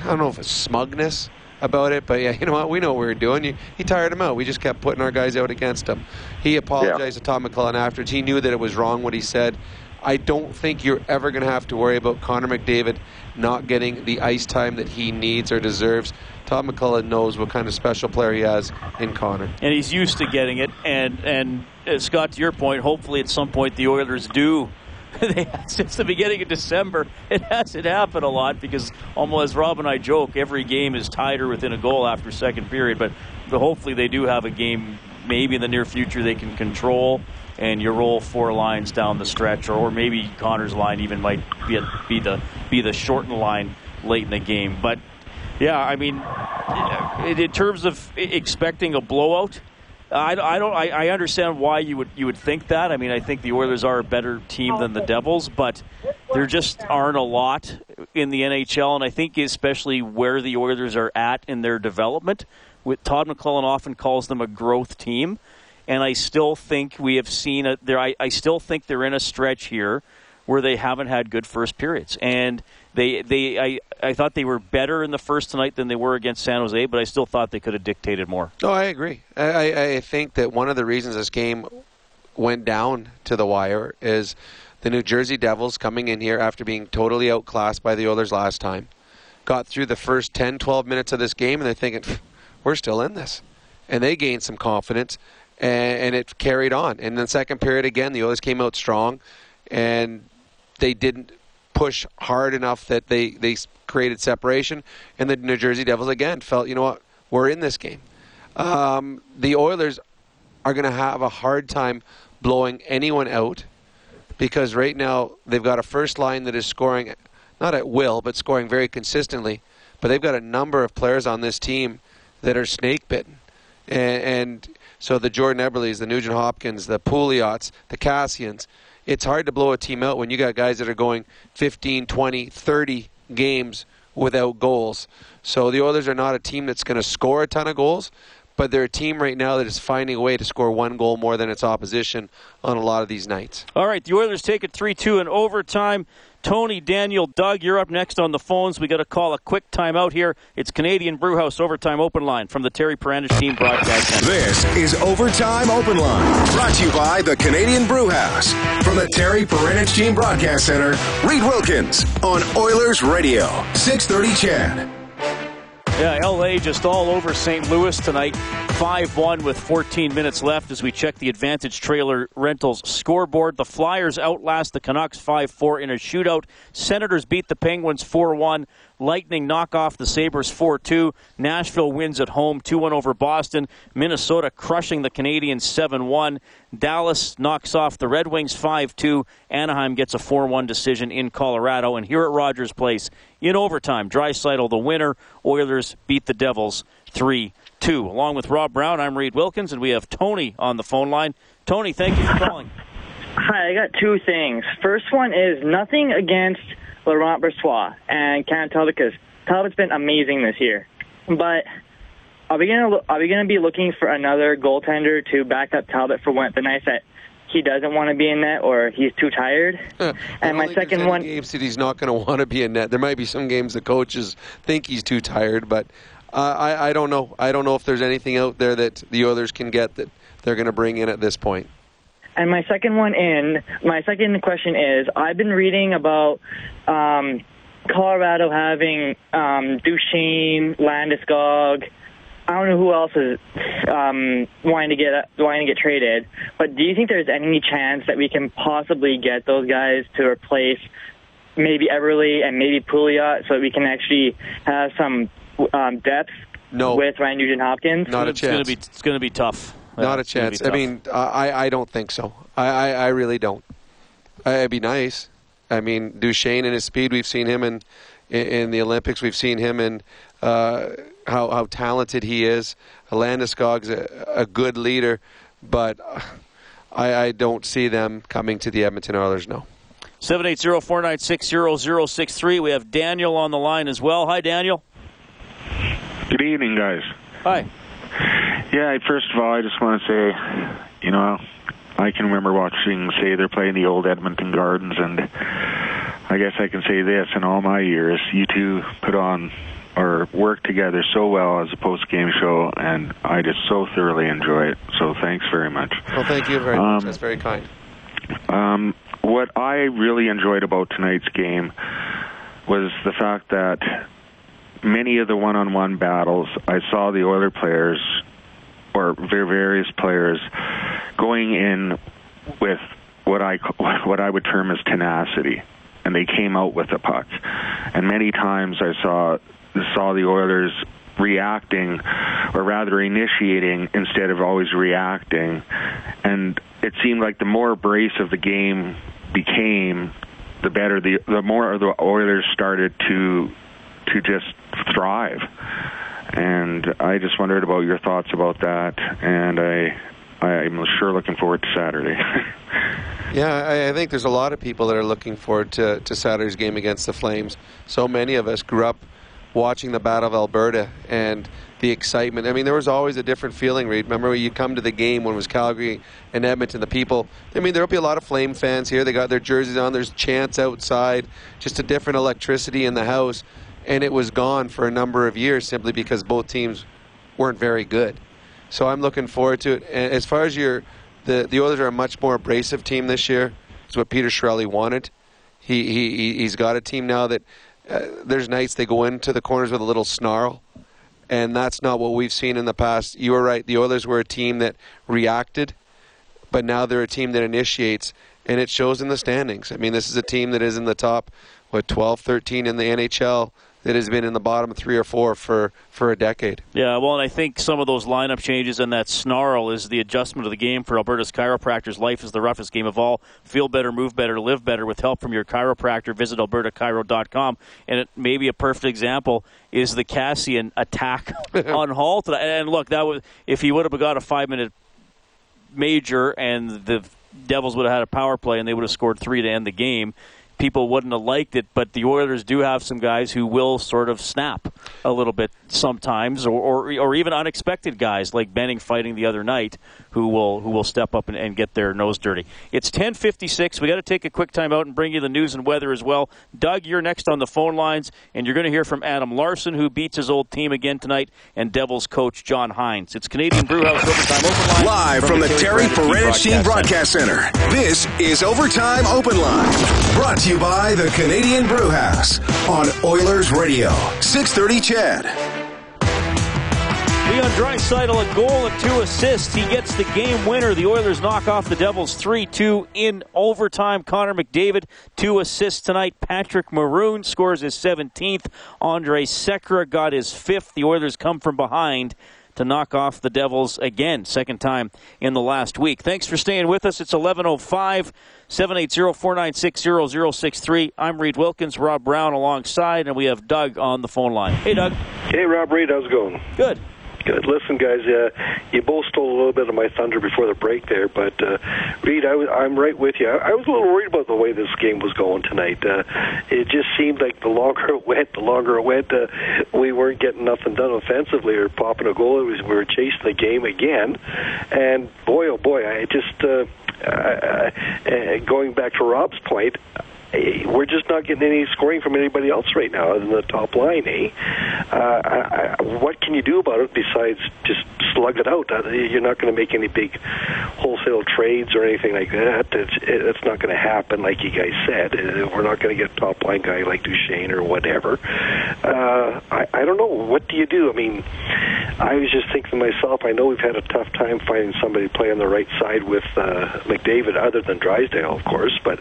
I don't know if it's smugness about it, but yeah, you know what? We know what we were doing. You, he tired him out. We just kept putting our guys out against him. He apologized to Todd McLellan afterwards. He knew that it was wrong what he said. I don't think you're ever going to have to worry about Connor McDavid not getting the ice time that he needs or deserves. Todd McLellan knows what kind of special player he has in Connor. and he's used to getting it. And and uh, Scott, to your point, hopefully at some point the Oilers do. since the beginning of December, it hasn't happened a lot because almost as Rob and I joke, every game is tied or within a goal after second period. But, hopefully they do have a game maybe in the near future they can control. And you roll four lines down the stretch, or, or maybe Connor's line even might be, be the be the shortened line late in the game. But yeah, I mean, in terms of expecting a blowout, I, I don't. I, I understand why you would you would think that. I mean, I think the Oilers are a better team than the Devils, but there just aren't a lot in the NHL, and I think especially where the Oilers are at in their development. With Todd McLellan often calls them a growth team, and I still think we have seen a, there. I, I still think they're in a stretch here where they haven't had good first periods, and they they I, I thought they were better in the first tonight than they were against San Jose, but I still thought they could have dictated more. No, I agree. I, I, I think that one of the reasons this game went down to the wire is the New Jersey Devils coming in here after being totally outclassed by the Oilers last time. Got through the first 10, 12 minutes of this game, and they're thinking, we're still in this. And they gained some confidence, and, and it carried on. And then second period again, the Oilers came out strong, and they didn't push hard enough that they, they created separation. And the New Jersey Devils again felt, you know what, we're in this game. Um, the Oilers are going to have a hard time blowing anyone out because right now they've got a first line that is scoring not at will but scoring very consistently. But they've got a number of players on this team that are snake bitten, and, and so the Jordan Eberles, the Nugent Hopkins, the Pouliots, the Kassians. It's hard to blow a team out when you got guys that are going 15, 20, 30 games without goals. So the Oilers are not a team that's going to score a ton of goals, but they're a team right now that is finding a way to score one goal more than its opposition on a lot of these nights. All right, the Oilers take it 3 2 in overtime. Tony, Daniel, Doug, you're up next on the phones. We got to call a quick timeout here. It's Canadian Brewhouse Overtime Open Line from the Terry Parandis Team Broadcast Center. This is Overtime Open Line, brought to you by the Canadian Brew House. From the Terry Perinich Team Broadcast Center, Reed Wilkins on Oilers Radio, 630 CHED. Yeah, LA just all over St. Louis tonight. 5 1 with 14 minutes left as we check the Advantage Trailer Rentals scoreboard. The Flyers outlast the Canucks 5 4 in a shootout. Senators beat the Penguins 4 1. Lightning knock off the Sabres 4 2. Nashville wins at home 2 1 over Boston. Minnesota crushing the Canadiens 7 1. Dallas knocks off the Red Wings 5 2. Anaheim gets a 4 1 decision in Colorado. And here at Rogers Place, in overtime, Draisaitl the winner. Oilers beat the Devils 3 2. Along with Rob Brown, I'm Reed Wilkins, and we have Tony on the phone line. Tony, thank you for calling. Hi, I got two things. First one is nothing against Laurent Brossoit and Cam Talbot because Talbot's been amazing this year. But are we gonna are we gonna be looking for another goaltender to back up Talbot for when the nights that he doesn't want to be in net or he's too tired? and my second one, games that he's not going to want to be in net. There might be some games the coaches think he's too tired, but uh, I, I don't know. I don't know if there's anything out there that the others can get that they're going to bring in at this point. And my second one in, my second question is, I've been reading about um, Colorado having um, Duchene, Landeskog. I don't know who else is um, wanting to get wanting to get traded, but do you think there's any chance that we can possibly get those guys to replace maybe Eberle and maybe Pouliot so that we can actually have some um, depth no. with Ryan Nugent Hopkins? Not a It's going to chance. it's going to be tough. Not a chance. I mean, I, I don't think so. I, I, I really don't. Uh, It'd be nice. I mean, Duchene and his speed, we've seen him in in, in the Olympics. We've seen him in uh, how how talented he is. Landeskog's a, a good leader, but I, I don't see them coming to the Edmonton Oilers. No. 780-496-0063. We have Daniel on the line as well. Hi, Daniel. Good evening, guys. Hi. Yeah, first of all, I just want to say, you know, I can remember watching say, they're playing the old Edmonton Gardens, and I guess I can say this: in all my years, you two put on or work together so well as a post-game show, and I just so thoroughly enjoy it. So thanks very much. Well, thank you very much. Um, That's very kind. Um, what I really enjoyed about tonight's game was the fact that many of the one-on-one battles, I saw the Oiler players or various players going in with what I what I would term as tenacity, and they came out with the puck. And many times I saw saw the Oilers reacting, or rather initiating instead of always reacting. And it seemed like the more abrasive the game became, the better the the more the Oilers started to to just thrive. And I just wondered about your thoughts about that, and I I'm sure looking forward to Saturday. Yeah, I, I think there's a lot of people that are looking forward to, to Saturday's game against the Flames. So many of us grew up watching the Battle of Alberta and the excitement. I mean, there was always a different feeling. Remember when you come to the game when it was Calgary and Edmonton, the people, I mean, there'll be a lot of Flame fans here. They got their jerseys on, there's chants outside, just a different electricity in the house. And it was gone for a number of years simply because both teams weren't very good. So I'm looking forward to it. And as far as your, the the Oilers are a much more abrasive team this year. It's what Peter Chiarelli wanted. He he he's got a team now that uh, there's nights they go into the corners with a little snarl, and that's not what we've seen in the past. You were right. The Oilers were a team that reacted, but now they're a team that initiates, and it shows in the standings. I mean, this is a team that is in the top, what 12, 13 in the NHL that has been in the bottom three or four for for a decade. Yeah, well, and I think some of those lineup changes and that snarl is the adjustment of the game for Alberta's chiropractors. Life is the roughest game of all. Feel better, move better, live better with help from your chiropractor. Visit albertachiro.com. And it, maybe a perfect example is the Kassian attack on Hall today. And look, that was if he would have got a five minute major and the Devils would have had a power play and they would have scored three to end the game. People wouldn't have liked it, but the Oilers do have some guys who will sort of snap a little bit sometimes, or or, or even unexpected guys like Benning fighting the other night, who will who will step up and, and get their nose dirty. It's ten fifty six. We got to take a quick time out and bring you the news and weather as well. Doug, you're next on the phone lines, and you're going to hear from Adam Larsson, who beats his old team again tonight, and Devils coach John Hynes. It's Canadian Brewhouse Overtime Open Line Live from the Terry Ferenicki Broadcast Center. This is Overtime Open Line. Brought to you by the Canadian Brewhouse on Oilers Radio. 630 CHED. Leon Draisaitl a goal and two assists. He gets the game winner. The Oilers knock off the Devils 3-2 in overtime. Connor McDavid, two assists tonight. Patrick Maroon scores his 17th. Andrej Sekera got his fifth. The Oilers come from behind to knock off the Devils again, second time in the last week. Thanks for staying with us. It's 11:05, 780-496-0063. I'm Reed Wilkins, Rob Brown alongside, and we have Doug on the phone line. Hey, Doug. Hey, Rob Reed, how's it going? Good. Listen, guys, uh, you both stole a little bit of my thunder before the break there, but uh, Reed, I was, I'm right with you. I, I was a little worried about the way this game was going tonight. Uh, it just seemed like the longer it went, the longer it went, uh, we weren't getting nothing done offensively or popping a goal. It was we were chasing the game again, and boy, oh boy, I just. Uh, uh, uh, going back to Rob's point, we're just not getting any scoring from anybody else right now than the top line, eh? Uh, I, I, what can you do about it besides just slug it out? Uh, you're not going to make any big wholesale trades or anything like that. It's, it's not going to happen, like you guys said. Uh, We're not going to get a top line guy like Duchene or whatever. Uh, I, I don't know. What do you do? I mean, I was just thinking to myself, I know we've had a tough time finding somebody to play on the right side with uh, McDavid, other than Draisaitl, of course, but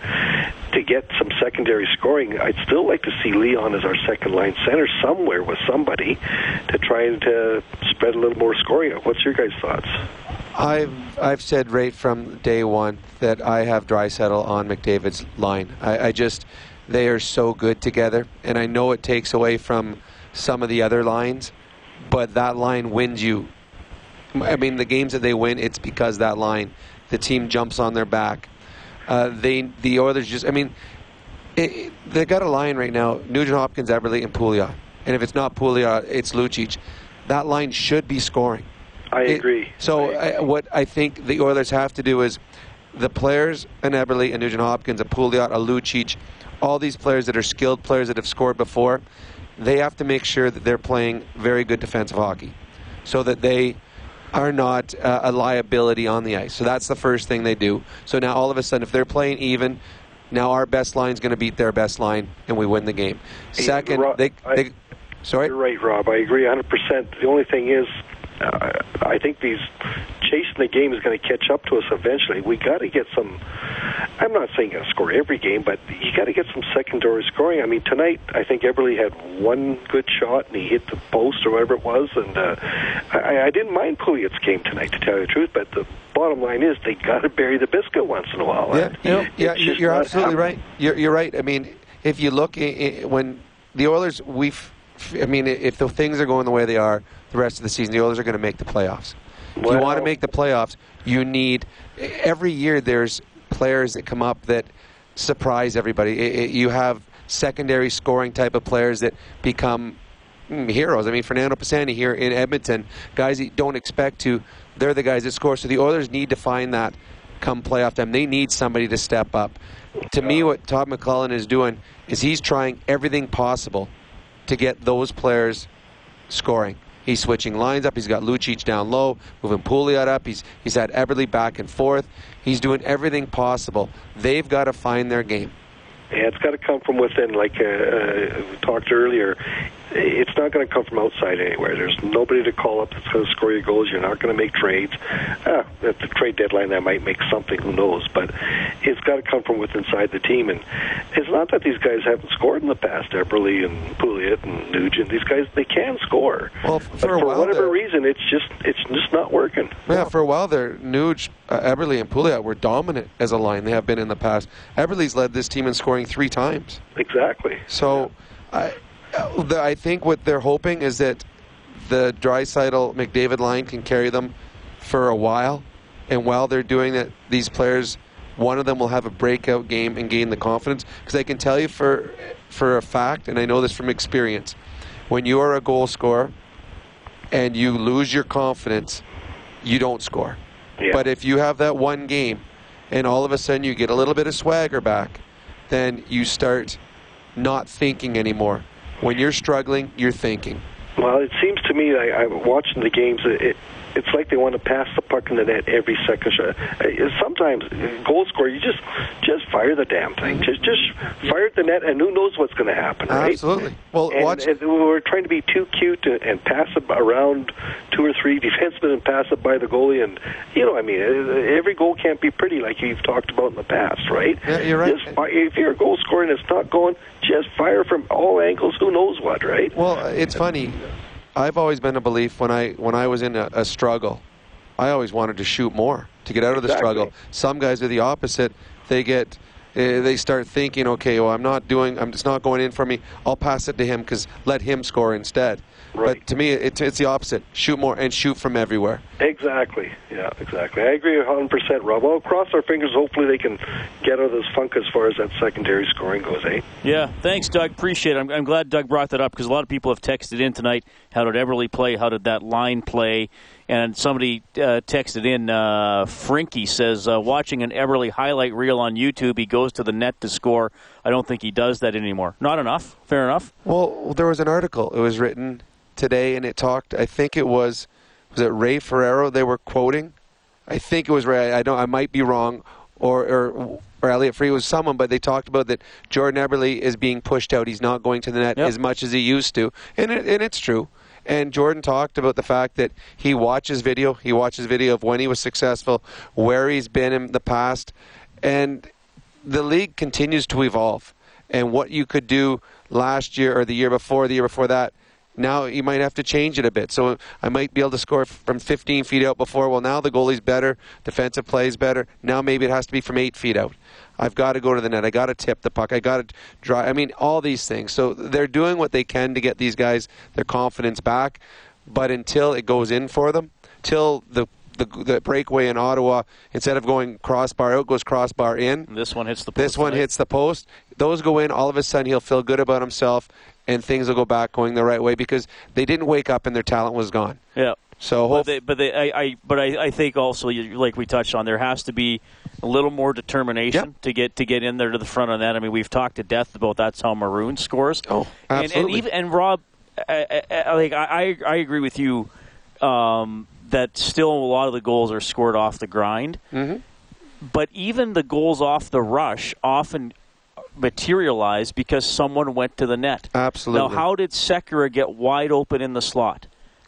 to get some secondary scoring, I'd still like to see Leon as our second line center somewhere with somebody to try and uh, spread a little more scoring. What's your guys' thoughts? I've I've said right from day one that I have Draisaitl on McDavid's line. I, I just they are so good together, and I know it takes away from some of the other lines, but that line wins you. I mean, the games that they win, it's because that line, the team jumps on their back. Uh, they the Oilers just, I mean, it, they got a line right now: Nugent Hopkins, Eberle, and Pouliot. And if it's not Pouliot, it's Lucic. That line should be scoring. I It- agree. so I, what I think the Oilers have to do is the players, and Eberle, and Nugent Hopkins, a Pouliot, a Lucic, all these players that are skilled players that have scored before, they have to make sure that they're playing very good defensive hockey, so that they are not uh, a liability on the ice. So that's the first thing they do. So now all of a sudden, if they're playing even, now our best line is going to beat their best line, and we win the game. Hey, Second, Rob, they, I- they sorry. You're right, Rob. I agree 100%. The only thing is, uh, I think these chasing the game is going to catch up to us eventually. We got to get some. I'm not saying you got to score every game, but you got to get some secondary scoring. I mean, tonight I think Eberle had one good shot and he hit the post or whatever it was, and uh, I, I didn't mind Pouliot's game tonight, to tell you the truth. But the bottom line is they got to bury the biscuit once in a while. Yeah, And yeah, you're, absolutely happening. right. You're, you're right. I mean, if you look when the Oilers, we've. I mean, if the things are going the way they are the rest of the season, the Oilers are going to make the playoffs. If you want to make the playoffs, you need every year. There's players that come up that surprise everybody. I- I- you have secondary scoring type of players that become mm, heroes. I mean, Fernando Pisani here in Edmonton, guys you don't expect to, they're the guys that score. So the Oilers need to find that come playoff time. They need somebody to step up. To me, what Todd McLellan is doing is he's trying everything possible to get those players scoring. He's switching lines up. He's got Lucic down low, moving Pouliot up. He's he's had Eberle back and forth. He's doing everything possible. They've got to find their game. Yeah, it's got to come from within. Like uh, uh, we talked earlier, it's not going to come from outside anywhere. There's nobody to call up that's going to score your goals. You're not going to make trades. Uh, at the trade deadline, that might make something. Who knows? But it's got to come from within inside the team. And it's not that these guys haven't scored in the past. Eberle and Pouliot and Nugent. These guys they can score. Well, but for a for whatever there- reason, it's just it's just not working. Yeah, for a while there, Nuge, uh, Eberle, and Pouliot were dominant as a line. They have been in the past. Eberle's led this team in scoring three times. Exactly. So, I, uh, the, I think what they're hoping is that the Draisaitl McDavid line can carry them for a while, and while they're doing that, these players, one of them will have a breakout game and gain the confidence. Because I can tell you for for a fact, and I know this from experience, when you are a goal scorer and you lose your confidence, you don't score. But if you have that one game, and all of a sudden you get a little bit of swagger back, then you start not thinking anymore. When you're struggling, you're thinking. Well, it seems to me, I, I'm watching the games. It, it's like they want to pass the puck in the net every second shot. Uh, Sometimes goal scorer, you just just fire the damn thing. Just just fire at the net, and who knows what's going to happen, right? Absolutely. Well, and, watch. and we're trying to be too cute and, and pass it around two or three defensemen and pass it by the goalie, and you know, I mean, every goal can't be pretty like you've talked about in the past, right? Yeah, you're right. Just if you're a goal scorer and it's not going, just fire from all angles. Who knows what, right? Well, it's funny. I've always been a belief when I when I was in a, a struggle, I always wanted to shoot more to get out of the Exactly. struggle. Some guys are the opposite. They get uh, they start thinking, okay, well, I'm not doing, I'm just not going in for me. I'll pass it to him because let him score instead. But to me, it, it's the opposite. Shoot more and shoot from everywhere. Exactly. Yeah, exactly. I agree 100%, Rob. Well, cross our fingers. Hopefully they can get out of this funk as far as that secondary scoring goes, eh? Yeah, thanks, Doug. Appreciate it. I'm, I'm glad Doug brought that up because a lot of people have texted in tonight. How did Eberle play? How did that line play? And somebody uh, texted in, uh, Frinky says, uh, watching an Eberle highlight reel on YouTube, he goes to the net to score. I don't think he does that anymore. Not enough. Fair enough. Well, there was an article. It was written today, and it talked. I think it was was it Ray Ferraro they were quoting. I think it was Ray. I don't. I might be wrong, or or or Elliot Free was someone, but they talked about that Jordan Eberle is being pushed out. He's not going to the net as much as he used to, and it, and it's true. And Jordan talked about the fact that he watches video. He watches video of when he was successful, where he's been in the past, and the league continues to evolve. And what you could do last year or the year before, the year before that, now you might have to change it a bit. So I might be able to score from 15 feet out before. Well, now the goalie's better, defensive play is better. Now maybe it has to be from eight feet out. I've got to go to the net. I got to tip the puck. I got to drive. I mean, all these things. So they're doing what they can to get these guys their confidence back. But until it goes in for them, till the the, the breakaway in Ottawa, instead of going crossbar out, goes crossbar in. This one hits the post. This one tonight. hits the post. Those go in. All of a sudden, he'll feel good about himself, and things will go back going the right way because they didn't wake up and their talent was gone. Yeah. So but they, but they, I, I, but I, I think also, you- like we touched on, there has to be a little more determination to get to get in there to the front on that. I mean, we've talked to death about that's how Maroon scores. Oh, And, and absolutely. even and Rob, I, I, I, like I, I agree with you um, that still a lot of the goals are scored off the grind. Mm-hmm. But even the goals off the rush often materialize because someone went to the net. Absolutely. Now, how did Sekera get wide open in the slot?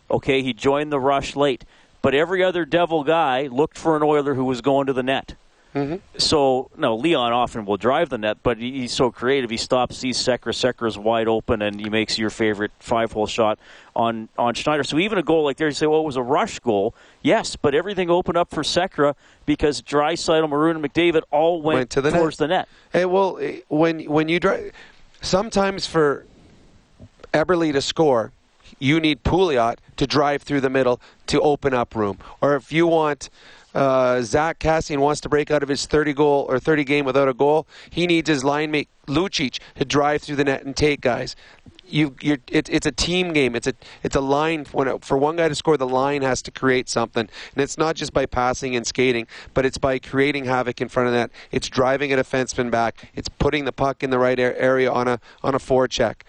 Okay, he joined the rush late, but every other Devil guy looked for an Oiler who was going to the net. Mm-hmm. So, no, Leon often will drive the net, but he's so creative. He stops, sees Sekera, Sekera's wide open, and he makes your favorite five-hole shot on, on Schneider. So even a goal like there, you say, well, it was a rush goal. Yes, but everything opened up for Sekera because Draisaitl, Maroon, and McDavid all went, Went to the towards net. the net. Hey, well, eh, when when you drive, sometimes for Eberle to score, you need Pouliot to drive through the middle to open up room. Or if you want uh, Zack Kassian wants to break out of his 30 goal or 30 game without a goal, he needs his line mate Lucic to drive through the net and take guys. You, you're, it, it's a team game. It's a it's a line. It, for one guy to score, the line has to create something, and it's not just by passing and skating, but it's by creating havoc in front of that. It's driving a defenseman back. It's putting the puck in the right area on a on a forecheck.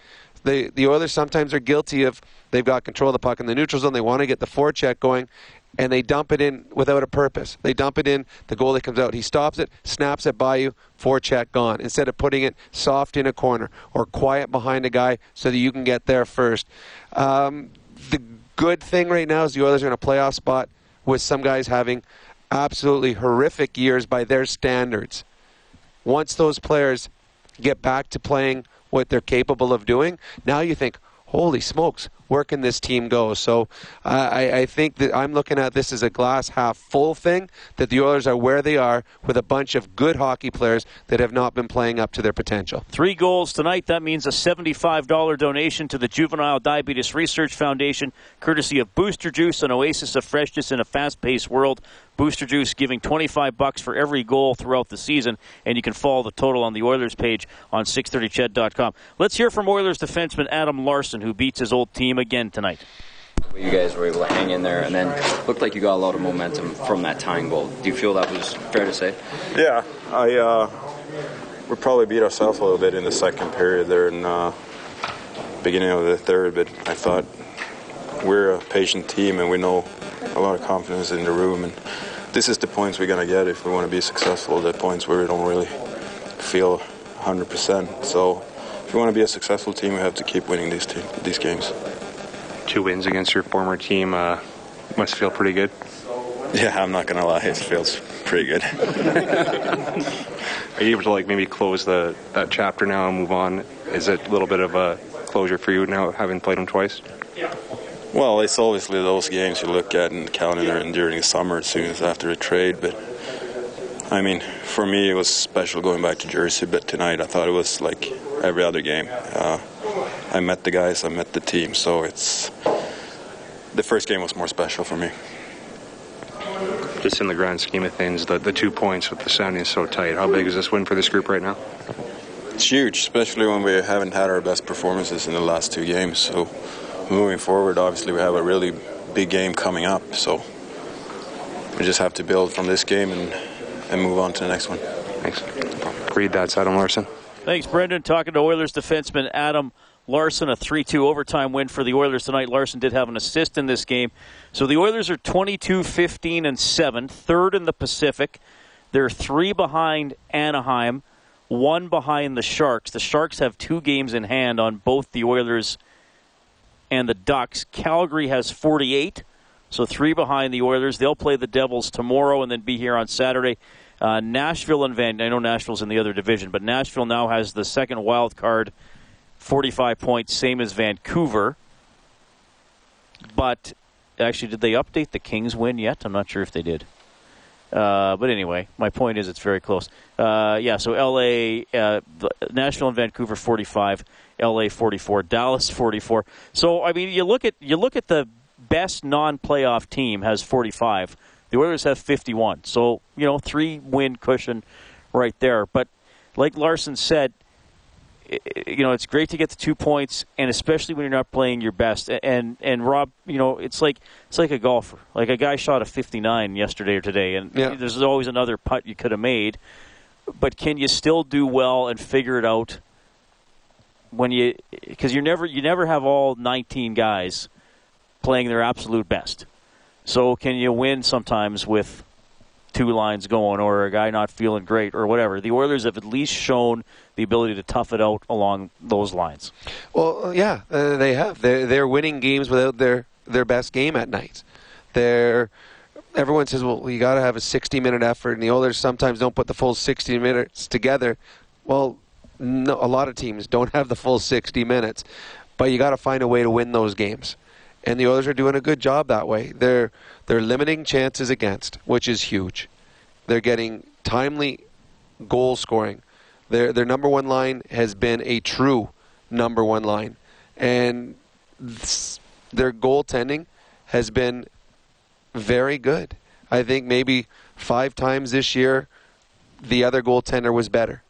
The the Oilers sometimes are guilty of they've got control of the puck in the neutral zone. They want to get the forecheck going, and they dump it in without a purpose. They dump it in. The goalie comes out. He stops it, snaps it by you, forecheck gone. Instead of putting it soft in a corner or quiet behind a guy so that you can get there first. Um, the good thing right now is the Oilers are in a playoff spot with some guys having absolutely horrific years by their standards. Once those players get back to playing what they're capable of doing, now you think, holy smokes, where can this team go? So uh, I, I think that I'm looking at this as a glass half full thing, that the Oilers are where they are with a bunch of good hockey players that have not been playing up to their potential. Three goals tonight. That means a $75 donation to the Juvenile Diabetes Research Foundation, courtesy of Booster Juice, an oasis of freshness in a fast-paced world. Booster Juice giving 25 bucks for every goal throughout the season, and you can follow the total on the Oilers page on 630ched.com. Let's hear from Oilers defenseman Adam Larsson, who beats his old team again tonight. You guys were able to hang in there, and then looked like you got a lot of momentum from that tying goal. Do you feel that was fair to say? Yeah, I uh, we probably beat ourselves a little bit in the second period there in uh, beginning of the third, but I thought we're a patient team and we know a lot of confidence in the room, and this is the points we're gonna get if we want to be successful. The points where we don't really feel 100%. So if we want to be a successful team, we have to keep winning these te- these games. Two wins against your former team uh, must feel pretty good. Yeah, I'm not gonna lie, it feels pretty good. Are you able to like maybe close the that chapter now and move on? Is it a little bit of a closure for you now, having played them twice? Well, it's obviously those games you look at in the calendar and during the summer as soon as after a trade. But I mean, for me, it was special going back to Jersey. But tonight, I thought it was like every other game. Uh, I met the guys, I met the team, so it's the first game was more special for me. Just in the grand scheme of things, the, the two points with the Sounding so tight. How big is this win for this group right now? It's huge, especially when we haven't had our best performances in the last two games. So moving forward, obviously we have a really big game coming up. So we just have to build from this game and, and move on to the next one. Thanks. Reed that, Adam Larsson. Thanks, Brendan. Talking to Oilers defenseman Adam Larsson, a 3 2 overtime win for the Oilers tonight. Larsson did have an assist in this game. So the Oilers are 22 15 and 7, third in the Pacific. They're three behind Anaheim, one behind the Sharks. The Sharks have two games in hand on both the Oilers and the Ducks. Calgary has 48, so three behind the Oilers. They'll play the Devils tomorrow and then be here on Saturday. Uh, Nashville and Van. I know Nashville's in the other division, but Nashville now has the second wild card, 45 points, same as Vancouver. But actually, did they update the Kings win yet? I'm not sure if they did. Uh, but anyway, my point is it's very close. Uh, yeah, so L.A., uh, Nashville and Vancouver 45, L.A. 44, Dallas 44. So I mean, you look at you look at the best non-playoff team has 45. The Oilers have 51. So you know, three win cushion right there. But like Larsson said, you know, it's great to get the two points, and especially when you're not playing your best. And and Rob, you know, it's like it's like a golfer. Like a guy shot a 59 yesterday or today, and Yeah. there's always another putt you could have made. But can you still do well and figure it out when you? Because you never you never have all 19 guys playing their absolute best. So can you win sometimes with two lines going or a guy not feeling great or whatever? The Oilers have at least shown the ability to tough it out along those lines. Well, yeah, uh, they have. They're, they're winning games without their, their best game at night. They're everyone says, well, you got to have a 60 minute effort, and the Oilers sometimes don't put the full 60 minutes together. Well, no, a lot of teams don't have the full 60 minutes, but you got to find a way to win those games. And the Oilers are doing a good job that way. They're they're limiting chances against, which is huge. They're getting timely goal scoring. Their their number one line has been a true number one line, and this, their goaltending has been very good. I think maybe five times this year, the other goaltender was better.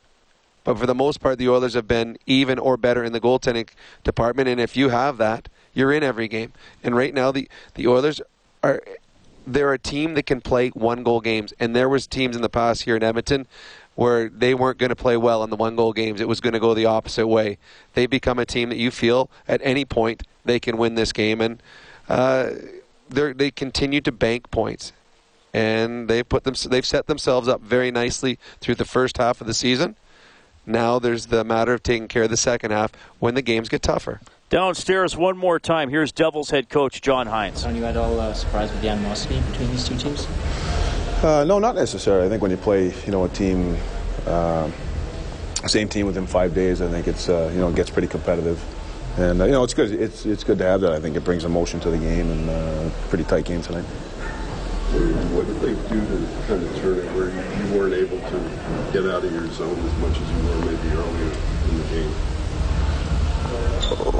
But for the most part, the Oilers have been even or better in the goaltending department. And if you have that, you're in every game. And right now, the, the Oilers are they're a team that can play one goal games. And there was teams in the past here in Edmonton where they weren't going to play well in the one goal games. It was going to go the opposite way. They become a team that you feel at any point they can win this game, and uh, they they continue to bank points. And they put them. They've set themselves up very nicely through the first half of the season. Now there's the matter of taking care of the second half when the games get tougher. Downstairs one more time. Here's Devils head coach John Hynes. Are you at all uh, surprised with the animosity between these two teams? Uh, no, not necessarily. I think when you play, you know, a team, uh, same team within five days, I think it's, uh, you know, it gets pretty competitive, and uh, you know, it's good. It's it's good to have that. I think it brings emotion to the game, and uh, pretty tight game tonight. What did they do to kind of turn it where you, you weren't able to get out of your zone as much as you were maybe earlier in the game?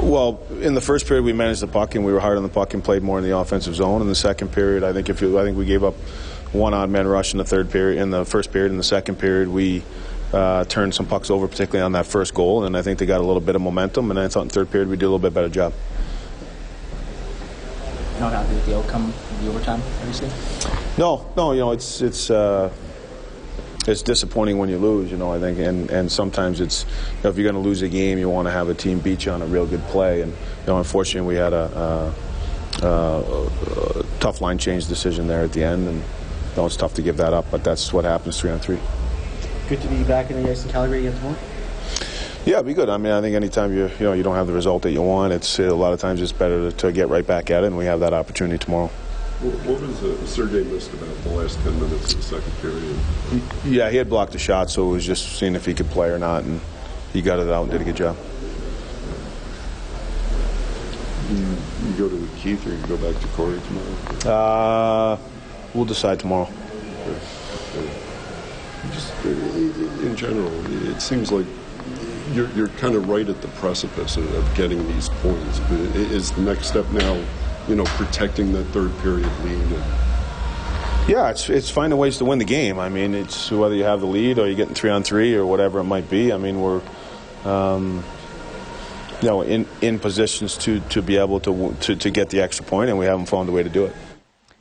Well, in the first period, we managed the puck and we were hard on the puck and played more in the offensive zone. In the second period, I think if you, I think we gave up one odd man rush in the third period. In the first period, in the second period, we uh, turned some pucks over, particularly on that first goal, and I think they got a little bit of momentum. And I thought in the third period we did a little bit better job. Not happy with the outcome of the overtime, obviously. No, no, you know it's it's uh, it's disappointing when you lose. You know, I think, and and sometimes it's you know, if you're going to lose a game, you want to have a team beat you on a real good play, and you know, unfortunately, we had a. Uh, uh, tough line change decision there at the end, and no, it's tough to give that up, but that's what happens three on three. Good to be back in the ice in Calgary again tomorrow. Yeah, it'd be good. I mean, I think anytime you you know you don't have the result that you want, it's a lot of times it's better to, to get right back at it, and we have that opportunity tomorrow. What, was uh, Sergey missed about the last 10 minutes of the second period? Yeah, he had blocked the shot, so it was just seeing if he could play or not, and he got it out and did a good job. You, you go to Keith or you go back to Cory tomorrow? Uh, we'll decide tomorrow. Just uh, in general, it seems like you're, you're kind of right at the precipice of, of getting these points. Is the next step now, you know, protecting that third period lead? And, Yeah, it's it's finding ways to win the game. I mean, it's whether you have the lead or you're getting three on three or whatever it might be. I mean, we're um, you know in in positions to to be able to, to to get the extra point, and we haven't found a way to do it.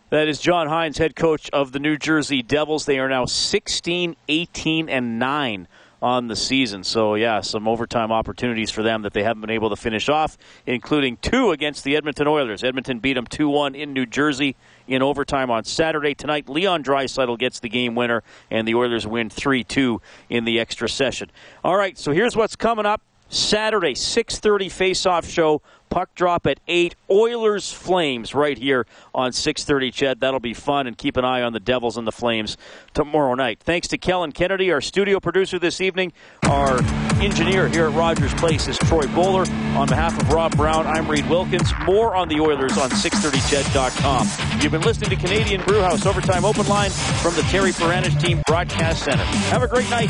That is John Hynes, head coach of the New Jersey Devils. They are now 16, 18, and 9 on the season. So, yeah, some overtime opportunities for them that they haven't been able to finish off, including two against the Edmonton Oilers. Edmonton beat them 2 1 in New Jersey in overtime on Saturday. Tonight, Leon Draisaitl gets the game winner, and the Oilers win 3 2 in the extra session. All right, so here's what's coming up. Saturday, 6:30 face-off show. Puck drop at 8. Oilers Flames right here on 6:30 Ched. That'll be fun and keep an eye on the Devils and the Flames tomorrow night. Thanks to Kellen Kennedy, our studio producer this evening. Our engineer here at Rogers Place is Troy Bowler. On behalf of Rob Brown, I'm Reed Wilkins. More on the Oilers on 630ched.com. You've been listening to Canadian Brewhouse Overtime Open Line from the Terry Paranych Team Broadcast Center. Have a great night.